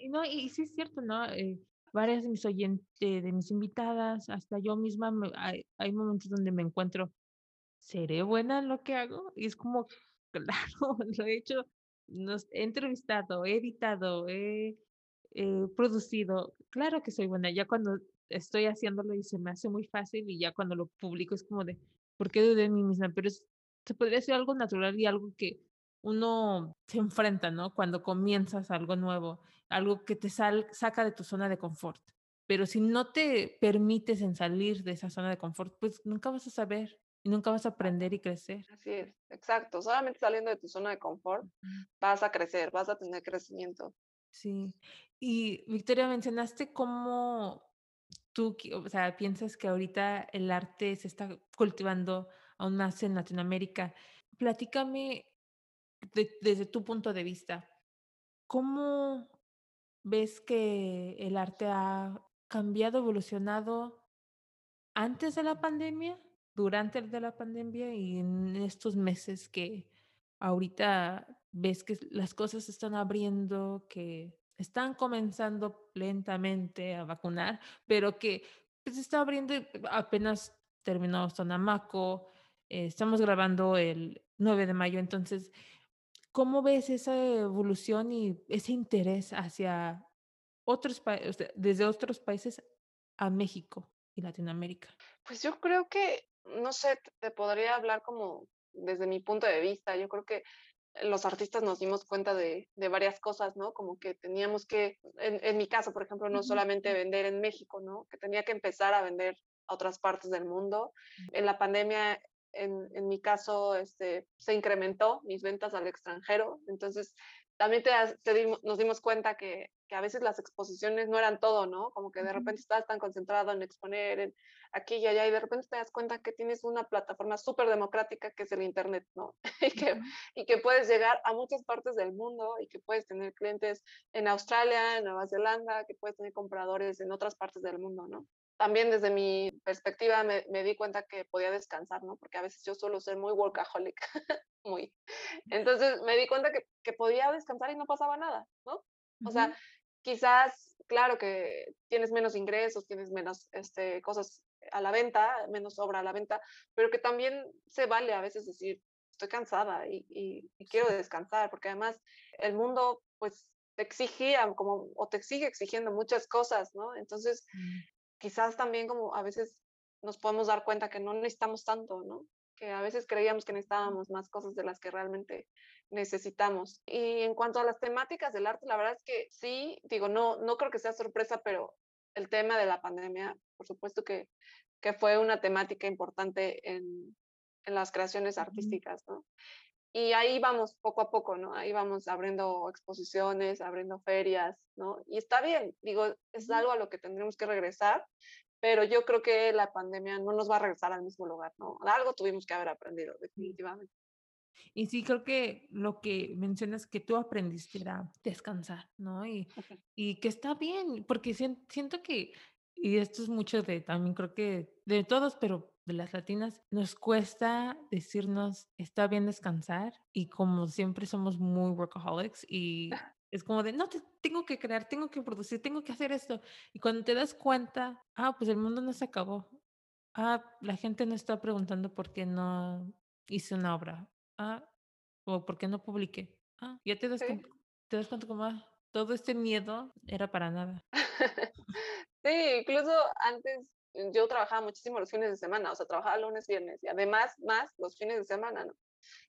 No, y sí es cierto, ¿no? Eh, varias de mis oyentes, de mis invitadas, hasta yo misma, hay, momentos donde me encuentro, ¿seré buena en lo que hago? Y es como, claro, lo he hecho, nos, he entrevistado, he editado, he, producido, claro que soy buena, ya cuando estoy haciéndolo y se me hace muy fácil y ya cuando lo publico es como de, ¿por qué dudé de mí misma? Pero se podría ser algo natural y algo que uno se enfrenta, ¿no? Cuando comienzas algo nuevo, algo que te sal, saca de tu zona de confort. Pero si no te permites en salir de esa zona de confort, pues nunca vas a saber y nunca vas a aprender y crecer. Así es, exacto. Solamente saliendo de tu zona de confort vas a crecer, vas a tener crecimiento. Sí. Y Victoria, mencionaste cómo tú, o sea, piensas que ahorita el arte se está cultivando aún más en Latinoamérica. Platícame desde tu punto de vista, ¿cómo ves que el arte ha cambiado, evolucionado antes de la pandemia, durante de la pandemia y en estos meses que ahorita ves que las cosas se están abriendo, que están comenzando lentamente a vacunar, pero que pues, se está abriendo apenas terminó Sonamaco, eh, estamos grabando el 9 de mayo, entonces ¿Cómo ves esa evolución y ese interés hacia otros países, desde otros países a México y Latinoamérica? Pues yo creo que, no sé, te podría hablar como desde mi punto de vista. Yo creo que los artistas nos dimos cuenta de, de varias cosas, ¿no? Como que teníamos que, en, en, mi caso, por ejemplo, no solamente vender en México, ¿no? Que tenía que empezar a vender a otras partes del mundo. En la pandemia en, en, mi caso este, se incrementó mis ventas al extranjero, entonces también te, te nos dimos cuenta que, que, a veces las exposiciones no eran todo, ¿no? Como que de repente estás tan concentrado en exponer en aquí y allá y de repente te das cuenta que tienes una plataforma súper democrática que es el Internet, ¿no? y, que, y que puedes llegar a muchas partes del mundo y que puedes tener clientes en Australia, en Nueva Zelanda, que puedes tener compradores en otras partes del mundo, ¿no? También desde mi perspectiva me, me, di cuenta que podía descansar, ¿no? Porque a veces yo suelo ser muy workaholic, muy. Entonces me di cuenta que, que, podía descansar y no pasaba nada, ¿no? O sea, quizás, claro que tienes menos ingresos, tienes menos este, cosas a la venta, menos obra a la venta, pero que también se vale a veces decir, estoy cansada y, y, quiero descansar, porque además el mundo pues te exigía como, o te sigue exigiendo muchas cosas, ¿no? Entonces, mm. Quizás también como a veces nos podemos dar cuenta que no necesitamos tanto, ¿no? Que a veces creíamos que necesitábamos más cosas de las que realmente necesitamos. Y en cuanto a las temáticas del arte, la verdad es que sí, digo, no, no creo que sea sorpresa, pero el tema de la pandemia, por supuesto que, que fue una temática importante en, en las creaciones artísticas, ¿no? Y ahí vamos poco a poco, ¿no? Ahí vamos abriendo exposiciones, abriendo ferias, ¿no? Y está bien, digo, es algo a lo que tendremos que regresar, pero yo creo que la pandemia no nos va a regresar al mismo lugar, ¿no? Algo tuvimos que haber aprendido, definitivamente. Y sí, creo que lo que mencionas que tú aprendiste era descansar, ¿no? Y, y que está bien, porque siento que, y esto es mucho de también creo que de todos, pero de las latinas, nos cuesta decirnos, está bien descansar y como siempre somos muy workaholics y es como de, no, te, tengo que crear, tengo que producir, tengo que hacer esto. Y cuando te das cuenta, ah, pues el mundo no se acabó. Ah, la gente no está preguntando por qué no hice una obra. Ah, o por qué no publiqué. Ah, ya te das, cuenta, te das cuenta como, ah, todo este miedo era para nada. sí, incluso antes yo trabajaba muchísimo los fines de semana, o sea, trabajaba lunes, viernes y además más los fines de semana, ¿no?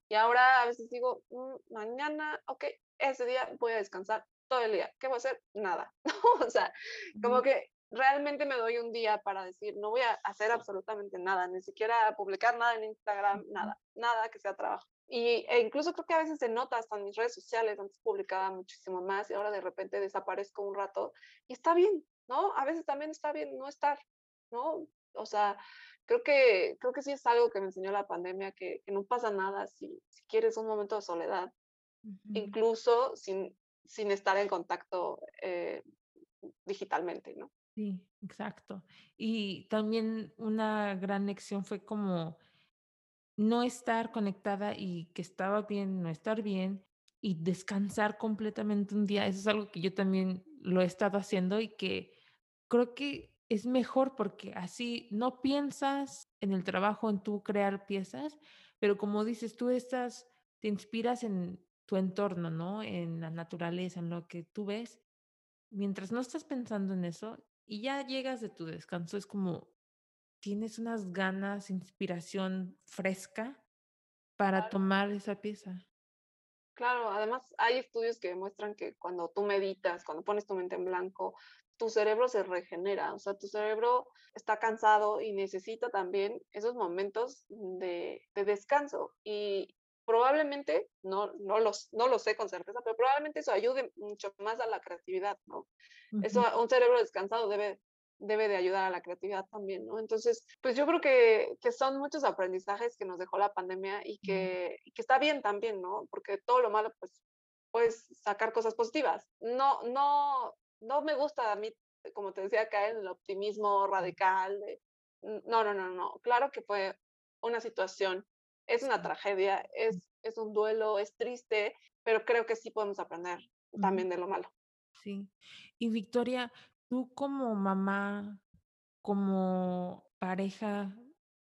Y ahora a veces digo, mm, mañana, ok, ese día voy a descansar todo el día. ¿Qué voy a hacer? Nada. o sea, como que realmente me doy un día para decir, no voy a hacer absolutamente nada, ni siquiera publicar nada en Instagram, nada, nada que sea trabajo. Y, e incluso creo que a veces se nota hasta en mis redes sociales, antes publicaba muchísimo más y ahora de repente desaparezco un rato y está bien, ¿no? A veces también está bien no estar, ¿no? O sea, creo que, creo que sí es algo que me enseñó la pandemia, que, que no pasa nada si, si quieres un momento de soledad, incluso sin, sin estar en contacto eh, digitalmente, ¿no? Sí, exacto. Y también una gran lección fue como no estar conectada y que estaba bien, no estar bien y descansar completamente un día. Eso es algo que yo también lo he estado haciendo y que creo que es mejor porque así no piensas en el trabajo, en tú crear piezas, pero como dices, tú estás, te inspiras en tu entorno, ¿no? En la naturaleza, en lo que tú ves. Mientras no estás pensando en eso y ya llegas de tu descanso, es como tienes unas ganas, inspiración fresca para tomar esa pieza. Claro, además hay estudios que demuestran que cuando tú meditas, cuando pones tu mente en blanco, tu cerebro se regenera, o sea, tu cerebro está cansado y necesita también esos momentos de, de descanso. Y, probablemente, no, no, los, no lo sé con certeza, pero probablemente eso ayude mucho más a la creatividad, ¿no? Eso, un cerebro descansado debe, debe de ayudar a la creatividad también, ¿no? Entonces, pues yo creo que, que son muchos aprendizajes que nos dejó la pandemia y que, y que está bien también, ¿no? Porque todo lo malo, pues, puedes sacar cosas positivas. No, no, no me gusta a mí, como te decía, caer en el optimismo radical. De, no, no, no, no. Claro que fue una situación es una tragedia, es, es un duelo, es triste, pero creo que sí podemos aprender también de lo malo. Sí. Y Victoria, tú como mamá, como pareja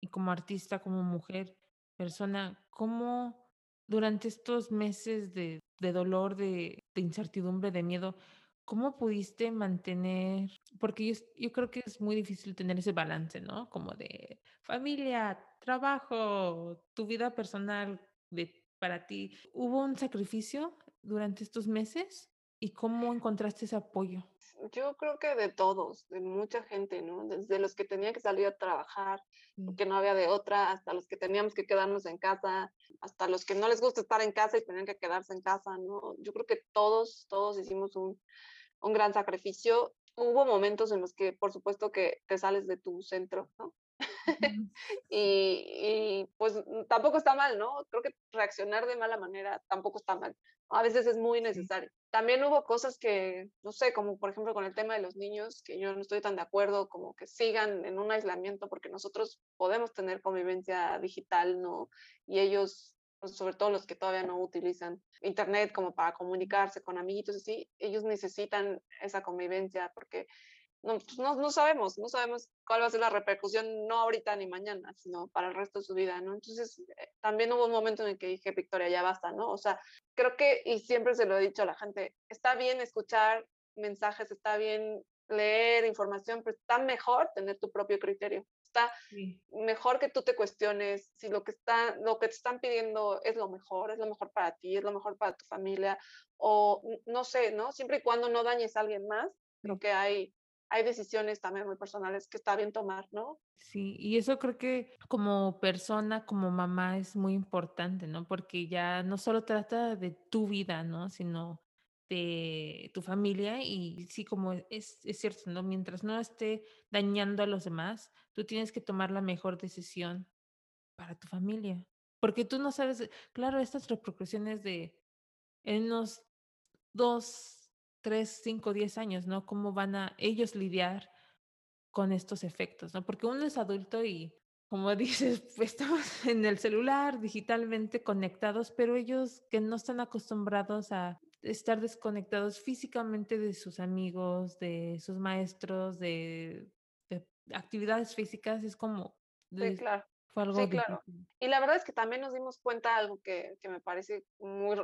y como artista, como mujer, persona, ¿cómo durante estos meses de, de dolor, de, de, incertidumbre, de miedo, cómo pudiste mantener, porque yo, creo que es muy difícil tener ese balance, ¿no? Como de familia, trabajo, tu vida personal de, para ti. ¿Hubo un sacrificio durante estos meses? ¿Y cómo encontraste ese apoyo? Yo creo que de todos, de mucha gente, ¿no? Desde los que tenían que salir a trabajar, porque no había de otra, hasta los que teníamos que quedarnos en casa, hasta los que no les gusta estar en casa y tenían que quedarse en casa, ¿no? Yo creo que todos, todos hicimos un, un gran sacrificio. Hubo momentos en los que, por supuesto, que te sales de tu centro, ¿no? y, pues mm, tampoco está mal, ¿no? Creo que reaccionar de mala manera tampoco está mal. A veces es muy necesario. También hubo cosas que, no sé, como por ejemplo con el tema de los niños, que yo no estoy tan de acuerdo, como que sigan en un aislamiento porque nosotros podemos tener convivencia digital, ¿no? Y ellos, pues, sobre todo los que todavía no utilizan internet como para comunicarse con amiguitos así, ellos necesitan esa convivencia porque no, pues, no, no, sabemos, no sabemos cuál va a ser la repercusión, no ahorita ni mañana, sino para el resto de su vida, ¿no? Entonces, eh, también hubo un momento en el que dije, Victoria, ya basta, ¿no? O sea, creo que, y siempre se lo he dicho a la gente, está bien escuchar mensajes, está bien leer información, pero está mejor tener tu propio criterio. Está mejor que tú te cuestiones si lo que, está, lo que te están pidiendo es lo mejor, es lo mejor para ti, es lo mejor para tu familia, o no sé, ¿no? Siempre y cuando no dañes a alguien más, creo que hay hay decisiones también muy personales que está bien tomar, ¿no? Sí, y eso creo que como persona, como mamá es muy importante, ¿no? Porque ya no solo trata de tu vida, ¿no? Sino de tu familia y sí, como es, es cierto, ¿no? Mientras no esté dañando a los demás, tú tienes que tomar la mejor decisión para tu familia. Porque tú no sabes, claro, estas repercusiones de en unos dos, tres, cinco, diez años, ¿no? ¿Cómo van a ellos lidiar con estos efectos, ¿no? Porque uno es adulto y, como dices, pues estamos en el celular digitalmente conectados, pero ellos que no están acostumbrados a estar desconectados físicamente de sus amigos, de sus maestros, de, actividades físicas, es como... sí, claro. Fue algo sí, claro. Y la verdad es que también nos dimos cuenta algo que, que me parece muy...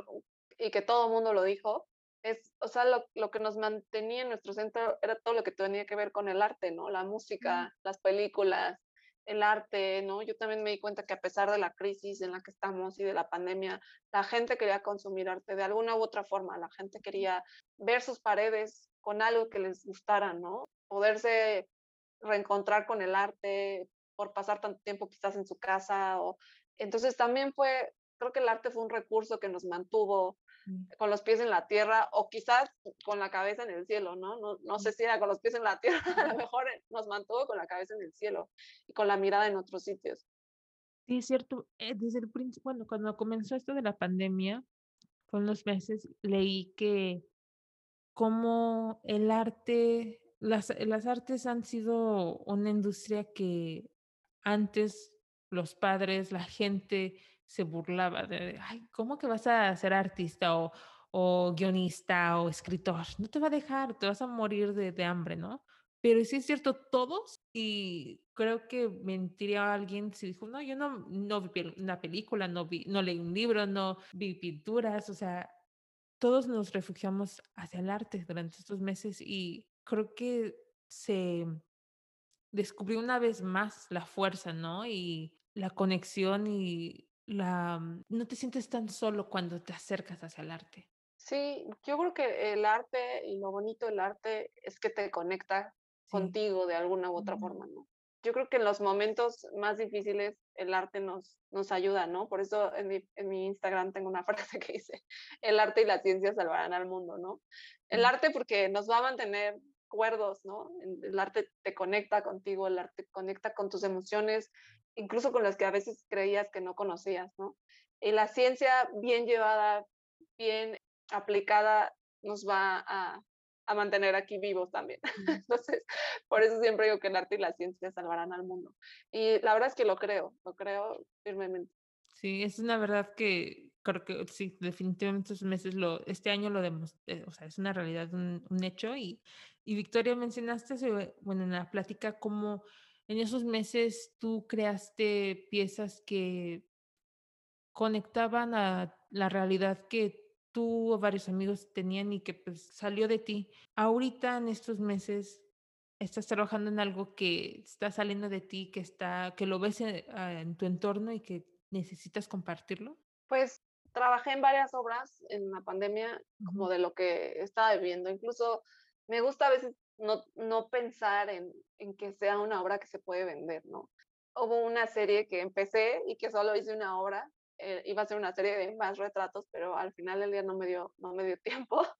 y que todo el mundo lo dijo, es, o sea, lo, lo, que nos mantenía en nuestro centro era todo lo que tenía que ver con el arte, ¿no? La música, las películas, el arte, ¿no? Yo también me di cuenta que a pesar de la crisis en la que estamos y de la pandemia, la gente quería consumir arte de alguna u otra forma, la gente quería ver sus paredes con algo que les gustara, ¿no? Poderse reencontrar con el arte por pasar tanto tiempo quizás en su casa o entonces también fue creo que el arte fue un recurso que nos mantuvo. Con los pies en la tierra o quizás con la cabeza en el cielo, ¿no? No, no sé si era con los pies en la tierra, a lo mejor nos mantuvo con la cabeza en el cielo y con la mirada en otros sitios. Sí, es cierto. Eh, desde el principio, bueno, cuando comenzó esto de la pandemia, con los meses, leí que como el arte, las, las artes han sido una industria que antes los padres, la gente se burlaba de, ay, ¿cómo que vas a ser artista o, o guionista o escritor? No te va a dejar, te vas a morir de, de hambre, ¿no? Pero sí es cierto, todos, y creo que mentiría alguien si dijo, no, yo no, no vi una película, no, vi, no leí un libro, no vi pinturas, o sea, todos nos refugiamos hacia el arte durante estos meses y creo que se descubrió una vez más la fuerza, ¿no? Y la conexión y la, mm, no te sientes tan solo cuando te acercas hacia el arte. Sí, yo creo que el arte y lo bonito del arte es que te conecta contigo de alguna u otra forma, ¿no? Yo creo que en los momentos más difíciles el arte nos, nos ayuda, ¿no? Por eso en mi, en mi Instagram tengo una frase que dice, el arte y la ciencia salvarán al mundo, ¿no? El arte porque nos va a mantener cuerdos, ¿no? El arte te conecta contigo, el arte conecta con tus emociones, incluso con las que a veces creías que no conocías, ¿no? Y la ciencia bien llevada, bien aplicada, nos va a, a mantener aquí vivos también. Entonces, por eso siempre digo que el arte y la ciencia salvarán al mundo. Y la verdad es que lo creo, lo creo firmemente. Sí, es una verdad que creo que sí, definitivamente estos meses, lo, este año lo demostré, eh, o sea, es una realidad, un, un hecho. Y, y Victoria, mencionaste, bueno, en la plática, cómo en esos meses tú creaste piezas que conectaban a la realidad que tú o varios amigos tenían y que pues salió de ti. Ahorita en estos meses estás trabajando en algo que está saliendo de ti, que está que lo ves en, ah, en tu entorno y que necesitas compartirlo. Pues trabajé en varias obras en la pandemia, como de lo que estaba viviendo. Incluso me gusta a veces no, no pensar en, en, que sea una obra que se puede vender, ¿no? Hubo una serie que empecé y que solo hice una obra, eh, iba a ser una serie de más retratos, pero al final del día no me dio, no me dio tiempo,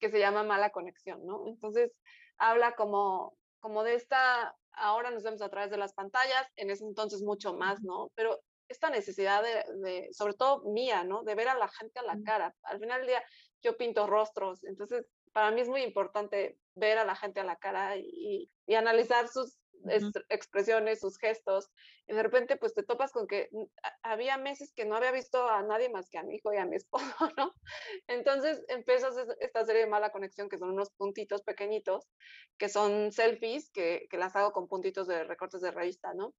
que se llama Mala Conexión, ¿no? Entonces habla como, como de esta, ahora nos vemos a través de las pantallas, en ese entonces mucho más, ¿no? Pero esta necesidad de, de, sobre todo mía, ¿no? De ver a la gente a la cara. Al final del día yo pinto rostros, entonces para mí es muy importante ver a la gente a la cara y, y analizar sus, expresiones, sus gestos, y de repente pues te topas con que había meses que no había visto a nadie más que a mi hijo y a mi esposo, ¿no? Entonces empiezas esta serie de mala conexión que son unos puntitos pequeñitos, que son selfies, que, que las hago con puntitos de recortes de revista, ¿no?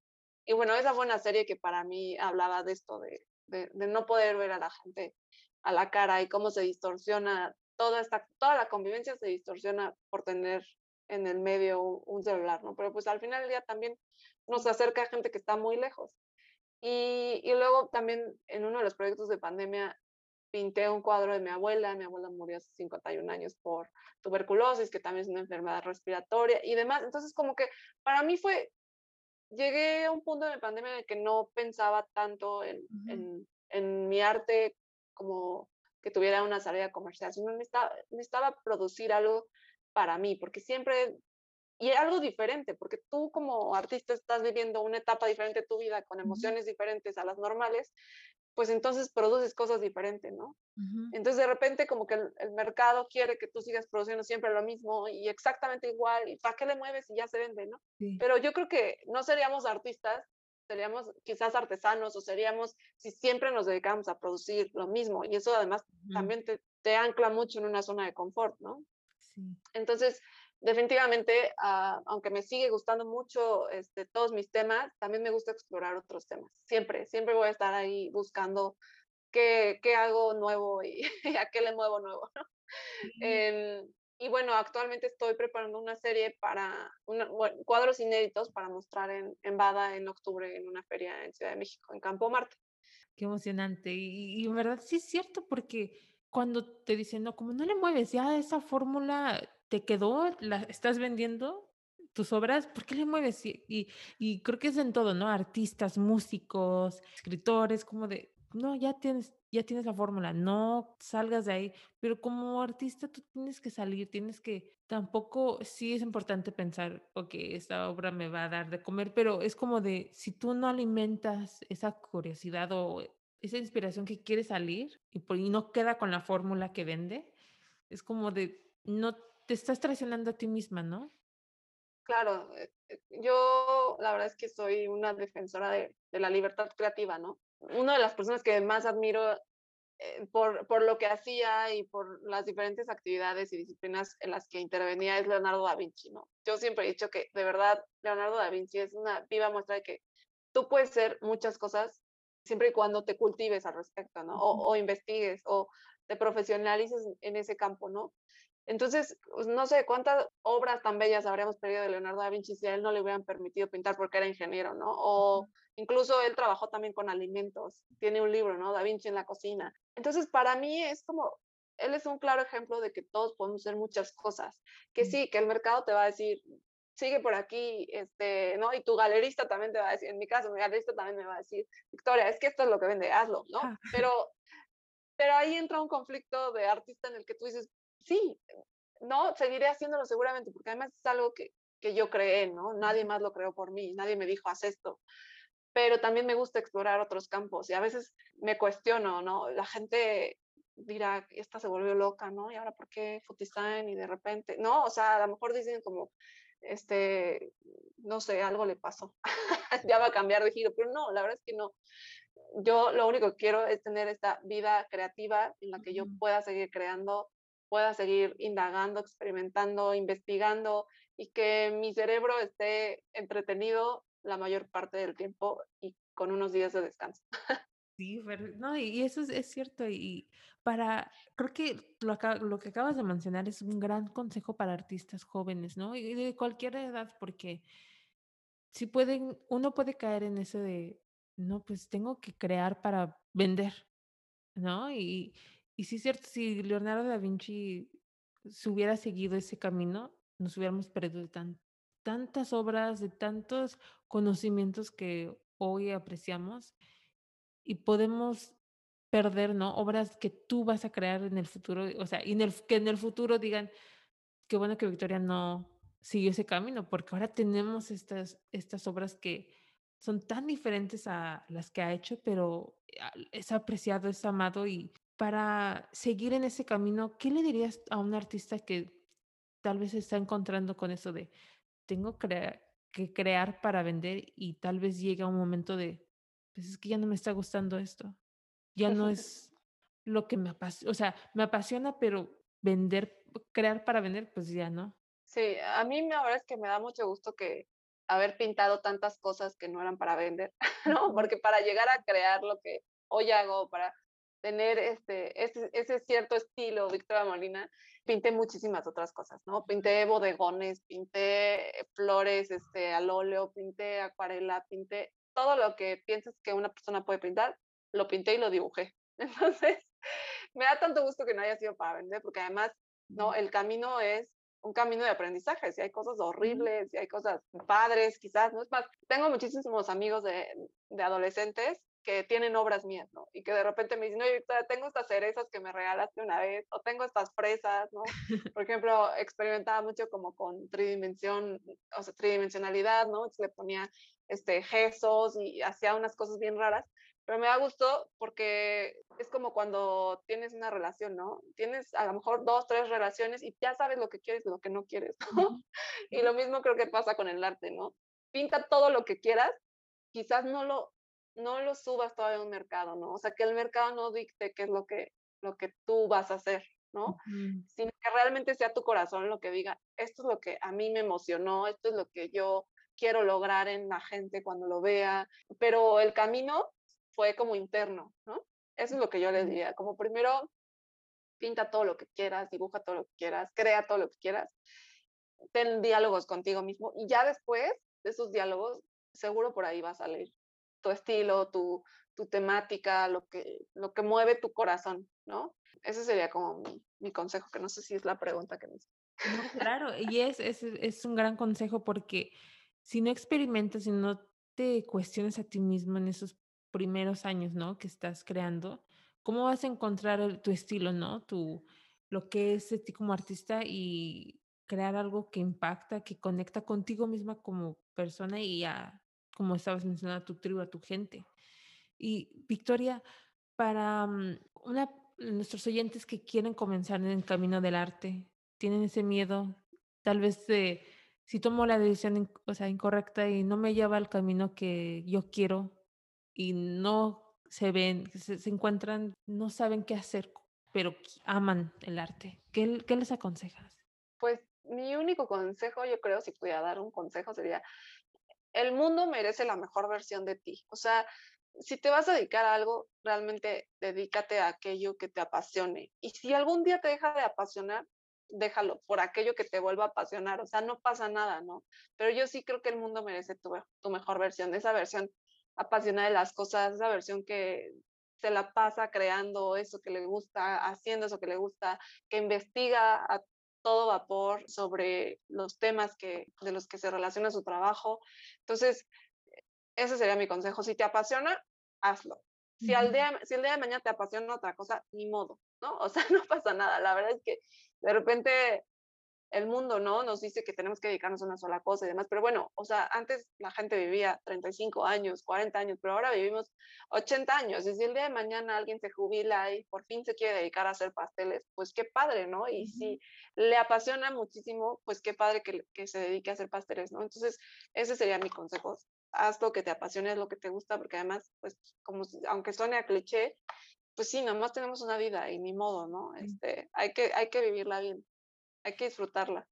Y bueno, esa fue una serie que para mí hablaba de esto, de, de, de no poder ver a la gente a la cara y cómo se distorsiona toda esta, toda la convivencia se distorsiona por tener en el medio un, celular, ¿no? Pero pues al final del día también nos acerca a gente que está muy lejos. Y, y, luego también en uno de los proyectos de pandemia pinté un cuadro de mi abuela, mi abuela murió hace 51 años por tuberculosis, que también es una enfermedad respiratoria y demás. Entonces como que para mí fue, llegué a un punto de pandemia en el que no pensaba tanto en, en, en mi arte como que tuviera una salida comercial, sino necesitaba, necesitaba producir algo para mí, porque siempre, y algo diferente, porque tú como artista estás viviendo una etapa diferente de tu vida con emociones diferentes a las normales, pues entonces produces cosas diferentes, ¿no? Entonces de repente como que el, mercado quiere que tú sigas produciendo siempre lo mismo y exactamente igual, y ¿para qué le mueves y ya se vende, ¿no? Pero yo creo que no seríamos artistas, seríamos quizás artesanos o seríamos si siempre nos dedicamos a producir lo mismo, y eso además también te, te ancla mucho en una zona de confort, ¿no? Entonces, definitivamente, ah, aunque me sigue gustando mucho este, todos mis temas, también me gusta explorar otros temas. Siempre, siempre voy a estar ahí buscando qué, qué hago nuevo y, a qué le muevo nuevo. Em, y bueno, actualmente estoy preparando una serie para cuadros inéditos para mostrar en, en Bada en octubre en una feria en Ciudad de México, en Campo Marte. Qué emocionante. Y, y en verdad sí es cierto porque cuando te dicen, no, como no le mueves, ya esa fórmula te quedó, la estás vendiendo tus obras, ¿por qué le mueves? Y, y, creo que es en todo, ¿no? Artistas, músicos, escritores, como de, no, ya tienes, ya tienes la fórmula, no salgas de ahí, pero como artista tú tienes que salir, tienes que, tampoco, sí es importante pensar, ok, esta obra me va a dar de comer, pero es como de, si tú no alimentas esa curiosidad o esa inspiración que quiere salir y, por, y no queda con la fórmula que vende, es como de, no te estás traicionando a ti misma, ¿no? Claro, eh, eh, yo la verdad es que soy una defensora de, de la libertad creativa, ¿no? Una de las personas que más admiro eh, por, por, lo que hacía y por las diferentes actividades y disciplinas en las que intervenía es Leonardo da Vinci, ¿no? Yo siempre he dicho que de verdad Leonardo da Vinci es una viva muestra de que tú puedes ser muchas cosas siempre y cuando te cultives al respecto, ¿no? O, investigues o te profesionalices en ese campo, ¿no? Entonces, pues, no sé cuántas obras tan bellas habríamos perdido de Leonardo da Vinci si a él no le hubieran permitido pintar porque era ingeniero, ¿no? O incluso él trabajó también con alimentos, tiene un libro, ¿no? Da Vinci en la cocina. Entonces, para mí es como, él es un claro ejemplo de que todos podemos hacer muchas cosas, que sí, que el mercado te va a decir, sigue por aquí, este, ¿no? Y tu galerista también te va a decir, en mi caso, mi galerista también me va a decir, Victoria, es que esto es lo que vende, hazlo, ¿no? Pero, pero ahí entra un conflicto de artista en el que tú dices, sí, no, seguiré haciéndolo seguramente, porque además es algo que, que yo creé, ¿no? Nadie más lo creó por mí, nadie me dijo, haz esto. Pero también me gusta explorar otros campos y a veces me cuestiono, ¿no? La gente dirá, esta se volvió loca, ¿no? Y ahora, ¿por qué Food Y de repente, no, o sea, a lo mejor dicen como, este, no sé, algo le pasó, ya va a cambiar de giro, pero no, la verdad es que no. Yo lo único que quiero es tener esta vida creativa en la que yo pueda seguir creando, pueda seguir indagando, experimentando, investigando y que mi cerebro esté entretenido la mayor parte del tiempo y con unos días de descanso. Sí, no, y eso es, es cierto. Y para, creo que lo, lo que acabas de mencionar es un gran consejo para artistas jóvenes, ¿no? Y de cualquier edad, porque si pueden, uno puede caer en ese de, no, pues tengo que crear para vender, ¿no? Y, y sí cierto, si Leonardo da Vinci se hubiera seguido ese camino, nos hubiéramos perdido tan, tantas obras, de tantos conocimientos que hoy apreciamos y podemos perder, ¿no? Obras que tú vas a crear en el futuro, o sea, y en el, que en el futuro digan, qué bueno que Victoria no siguió ese camino, porque ahora tenemos estas, estas obras que son tan diferentes a las que ha hecho, pero es apreciado, es amado y para seguir en ese camino, ¿qué le dirías a un artista que tal vez está encontrando con eso de, tengo que que crear para vender y tal vez llega un momento de, pues es que ya no me está gustando esto, ya no es lo que me apasiona, o sea, me apasiona, pero vender, crear para vender, pues ya no. Sí, a mí la verdad es que me da mucho gusto que haber pintado tantas cosas que no eran para vender, ¿no? Porque para llegar a crear lo que hoy hago, para tener este, ese, ese cierto estilo Victoria Molina, pinté muchísimas otras cosas, ¿no? Pinté bodegones, pinté flores este, al óleo, pinté acuarela, pinté todo lo que piensas que una persona puede pintar, lo pinté y lo dibujé. Entonces, me da tanto gusto que no haya sido para vender, porque además, ¿no? El camino es un camino de aprendizaje, si hay cosas horribles, si hay cosas padres, quizás, ¿no? Es más, tengo muchísimos amigos de, de adolescentes que tienen obras mías, ¿no? Y que de repente me dicen, oye, tengo estas cerezas que me regalaste una vez, o tengo estas fresas, ¿no? Por ejemplo, experimentaba mucho como con tridimensión, o sea, tridimensionalidad, ¿no? le ponía este, gestos y hacía unas cosas bien raras, pero me da gusto porque es como cuando tienes una relación, ¿no? Tienes a lo mejor dos, tres relaciones y ya sabes lo que quieres y lo que no quieres, ¿no? Y lo mismo creo que pasa con el arte, ¿no? Pinta todo lo que quieras, quizás no lo no lo subas todavía a un mercado, ¿no? O sea, que el mercado no dicte qué es lo que, lo que tú vas a hacer, ¿no? Sino que realmente sea tu corazón lo que diga, esto es lo que a mí me emocionó, esto es lo que yo quiero lograr en la gente cuando lo vea, pero el camino fue como interno, ¿no? Eso es lo que yo les diría, como primero pinta todo lo que quieras, dibuja todo lo que quieras, crea todo lo que quieras, ten diálogos contigo mismo y ya después de esos diálogos, seguro por ahí va a salir tu estilo, tu, tu temática, lo que, lo que mueve tu corazón, ¿no? Ese sería como mi, consejo, que no sé si es la pregunta que me claro, y es, es, es un gran consejo porque si no experimentas, si no te cuestiones a ti mismo en esos primeros años, ¿no? Que estás creando, ¿cómo vas a encontrar tu estilo, ¿no? Tu, lo que es de ti como artista y crear algo que impacta, que conecta contigo misma como persona y a como estabas mencionando, a tu tribu, a tu gente. Y Victoria, para mm, una, nuestros oyentes que quieren comenzar en el camino del arte, tienen ese miedo, tal vez de, si tomo la decisión o sea, incorrecta y no me lleva al camino que yo quiero y no se ven, se, se encuentran, no saben qué hacer, pero aman el arte. ¿Qué, ¿Qué les aconsejas? Pues mi único consejo, yo creo, si pudiera dar un consejo, sería el mundo merece la mejor versión de ti. O sea, si te vas a dedicar a algo, realmente dedícate a aquello que te apasione. Y si algún día te deja de apasionar, déjalo por aquello que te vuelva a apasionar. O sea, no pasa nada, ¿no? Pero yo sí creo que el mundo merece tu, mejor versión, esa versión apasionada de las cosas, esa versión que se la pasa creando eso que le gusta, haciendo eso que le gusta, que investiga a todo vapor sobre los temas que, de los que se relaciona su trabajo. Entonces, ese sería mi consejo. Si te apasiona, hazlo. Si, al día, si el día de mañana te apasiona otra cosa, ni modo, ¿no? O sea, no pasa nada. La verdad es que de repente el mundo, ¿no? Nos dice que tenemos que dedicarnos a una sola cosa y demás, pero bueno, o sea, antes la gente vivía 35 años, 40 años, pero ahora vivimos 80 años, y si el día de mañana alguien se jubila y por fin se quiere dedicar a hacer pasteles, pues qué padre, ¿no? Y si le apasiona muchísimo, pues qué padre que, que se dedique a hacer pasteles, ¿no? Entonces, ese sería mi consejo. Haz lo que te apasione, lo que te gusta, porque además, pues, como aunque suene a cliché, pues sí, nomás tenemos una vida y ni modo, ¿no? Este, hay que, hay que vivirla bien hay que disfrutarla.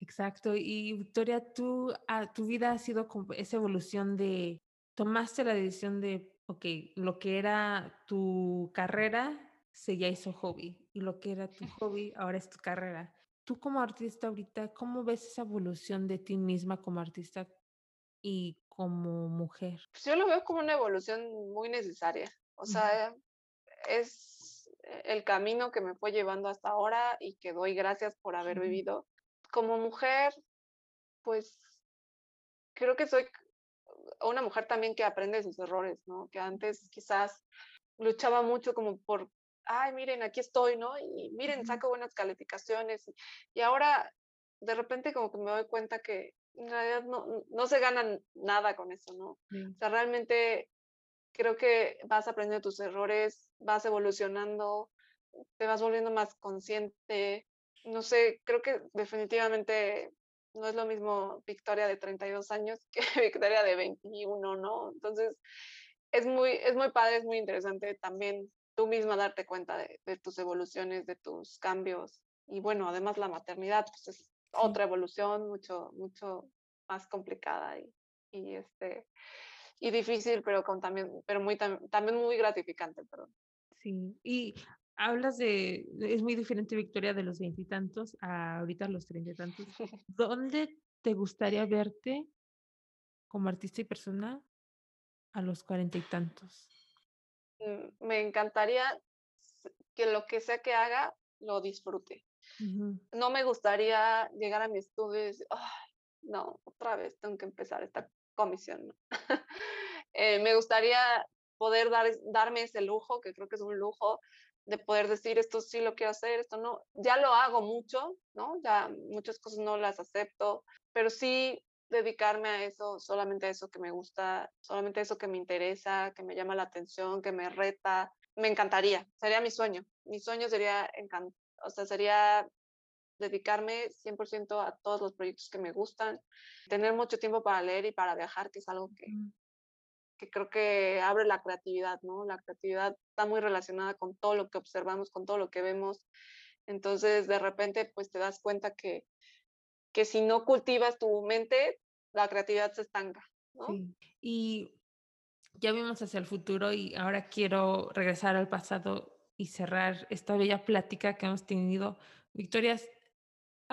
Exacto. Y Victoria, tú, tu vida ha sido esa evolución de, tomaste la decisión de, ok, lo que era tu carrera se ya hizo hobby y lo que era tu hobby ahora es tu carrera. Tú como artista ahorita, ¿cómo ves esa evolución de ti misma como artista y como mujer? Pues yo lo veo como una evolución muy necesaria. O sea, es el camino que me fue llevando hasta ahora y que doy gracias por haber vivido. Como mujer, pues creo que soy una mujer también que aprende sus errores, ¿no? Que antes quizás luchaba mucho como por, ay, miren, aquí estoy, ¿no? Y miren, saco buenas calificaciones. Y, ahora, de repente, como que me doy cuenta que en realidad no, no se gana nada con eso, ¿no? O sea, realmente creo que vas aprendiendo tus errores, vas evolucionando, te vas volviendo más consciente. No sé, creo que definitivamente no es lo mismo Victoria de 32 años que Victoria de 21, ¿no? Entonces, es muy, es muy padre, es muy interesante también tú misma darte cuenta de, tus evoluciones, de tus cambios. Y bueno, además la maternidad pues es otra evolución mucho, mucho más complicada y, y este y difícil, pero con también, pero muy también muy gratificante, perdón. Sí, y hablas de, es muy diferente Victoria de los veintitantos a ahorita los treinta y tantos. ¿Dónde te gustaría verte como artista y persona a los cuarenta y tantos? Mm, me encantaría que lo que sea que haga lo disfrute. No me gustaría llegar a mi estudio y decir, no, otra vez tengo que empezar esta comisión. Eh, me gustaría poder dar, darme ese lujo, que creo que es un lujo, de poder decir esto sí lo quiero hacer, esto no. Ya lo hago mucho, ¿no? Ya muchas cosas no las acepto, pero sí dedicarme a eso, solamente a eso que me gusta, solamente a eso que me interesa, que me llama la atención, que me reta. Me encantaría, sería mi sueño. Mi sueño sería, o sea, sería dedicarme 100% a todos los proyectos que me gustan, tener mucho tiempo para leer y para viajar, que es algo que, que creo que abre la creatividad, ¿no? La creatividad está muy relacionada con todo lo que observamos, con todo lo que vemos. Entonces, de repente, pues te das cuenta que, que si no cultivas tu mente, la creatividad se estanca, ¿no? Sí. Y ya vimos hacia el futuro y ahora quiero regresar al pasado y cerrar esta bella plática que hemos tenido. Victoria,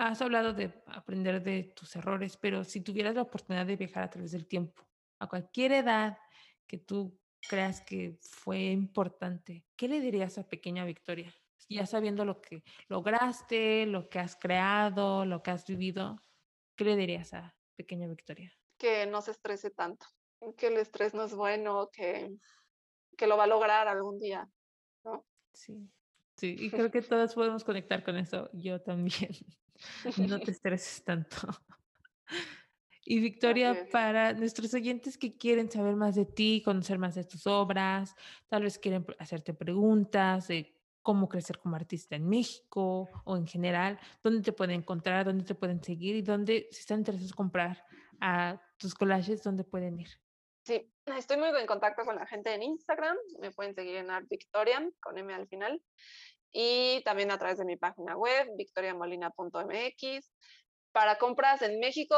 has hablado de aprender de tus errores, pero si tuvieras la oportunidad de viajar a través del tiempo, a cualquier edad que tú creas que fue importante, ¿qué le dirías a pequeña Victoria? Ya sabiendo lo que lograste, lo que has creado, lo que has vivido, ¿qué le dirías a pequeña Victoria? Que no se estrese tanto, que el estrés no es bueno, que, que lo va a lograr algún día, ¿no? Sí, sí, y creo que todos podemos conectar con eso, yo también. No te estreses tanto. Y Victoria, para nuestros oyentes que quieren saber más de ti, conocer más de tus obras, tal vez quieren hacerte preguntas de cómo crecer como artista en México o en general, dónde te pueden encontrar, dónde te pueden seguir y dónde, si están interesados en comprar a tus collages, dónde pueden ir. Sí, estoy muy en contacto con la gente en Instagram, me pueden seguir en Art Victorian con M al final y también a través de mi página web victoriamolina.mx. Para compras en México,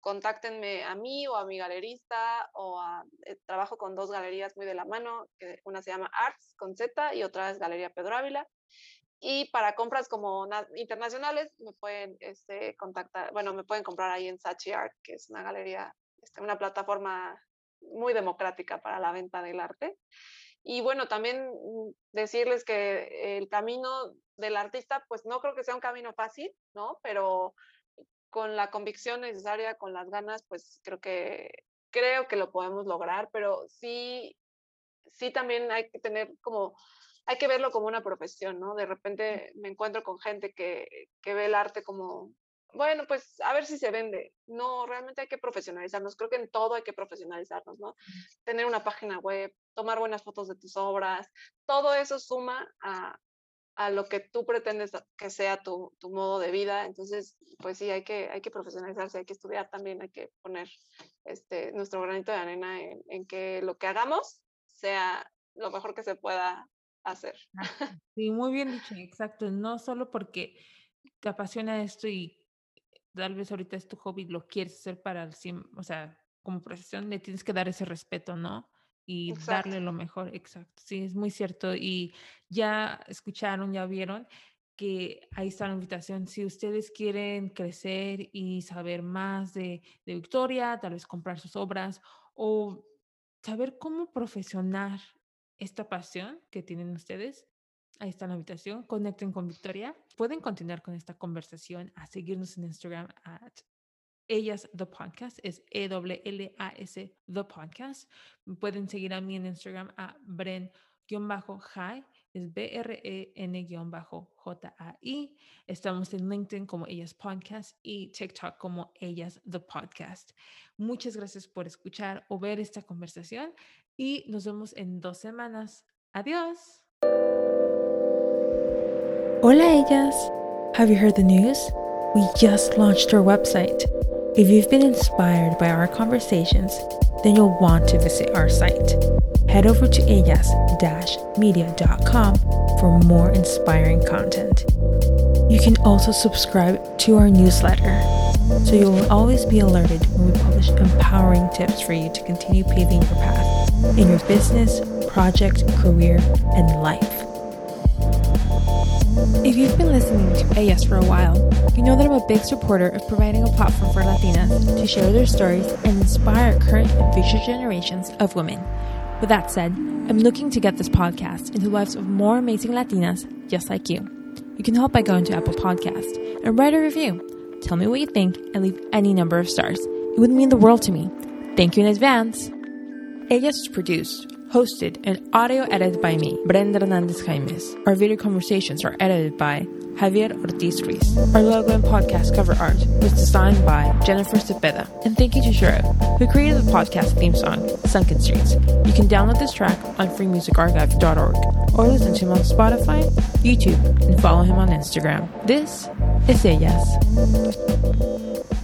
contáctenme a mí o a mi galerista o a, eh, trabajo con dos galerías muy de la mano, una se llama Arts con Z y otra es Galería Pedro Ávila. Y para compras como internacionales me pueden este, contactar, bueno, me pueden comprar ahí en Sachi Art, que es una galería, este, una plataforma muy democrática para la venta del arte. Y bueno, también mm, decirles que el camino del artista, pues no creo que sea un camino fácil, ¿no? Pero con la convicción necesaria, con las ganas, pues creo que creo que lo podemos lograr, pero sí, sí también hay que tener como, hay que verlo como una profesión, ¿no? De repente me encuentro con gente que, que ve el arte como, bueno, pues a ver si se vende. No, realmente hay que profesionalizarnos. Creo que en todo hay que profesionalizarnos, ¿no? Tener una página web, tomar buenas fotos de tus obras, todo eso suma a, a lo que tú pretendes que sea tu, tu, modo de vida. Entonces, pues sí, hay que, hay que profesionalizarse, hay que estudiar también, hay que poner este, nuestro granito de arena en, en que lo que hagamos sea lo mejor que se pueda hacer. Sí, muy bien dicho, exacto. No solo porque te apasiona esto y tal vez ahorita es tu hobby, lo quieres hacer para el, o sea, como profesión, le tienes que dar ese respeto, ¿no? y darle lo mejor, exacto. Sí, es muy cierto. Y ya escucharon, ya vieron que ahí está la invitación. Si ustedes quieren crecer y saber más de, de Victoria, tal vez comprar sus obras o saber cómo profesionar esta pasión que tienen ustedes, ahí está la invitación. Conecten con Victoria. Pueden continuar con esta conversación a seguirnos en Instagram at ellas The Podcast, es E-W-L-A-S The Podcast. Pueden seguir a mí en Instagram a Bren-High, es B-R-E-N-J-A-I. Estamos en LinkedIn como Ellas Podcast y TikTok como Ellas The Podcast. Muchas gracias por escuchar o ver esta conversación y nos vemos en dos semanas. Adiós. Hola ellas. Have you heard the news? we just launched our website. If you've been inspired by our conversations, then you'll want to visit our site. Head over to ellas-media.com for more inspiring content. You can also subscribe to our newsletter so you will always be alerted when we publish empowering tips for you to continue paving your path in your business, project, career, and life. If you've been listening to Ellas for a while, you know that I'm a big supporter of providing a platform for Latinas to share their stories and inspire current and future generations of women. With that said, I'm looking to get this podcast into the lives of more amazing Latinas just like you. You can help by going to Apple Podcast and write a review. Tell me what you think and leave any number of stars. It would mean the world to me. Thank you in advance. Ellas is produced, hosted, and audio edited by me, Brenda Hernandez Jaimes. Our video conversations are edited by Javier Ortiz Ruiz. Our logo and podcast cover art was designed by Jennifer Cepeda. And thank you to Shiro, who created the podcast theme song, Sunken Streets. You can download this track on freemusicarchive.org or listen to him on Spotify, YouTube, and follow him on Instagram. This is Ellas.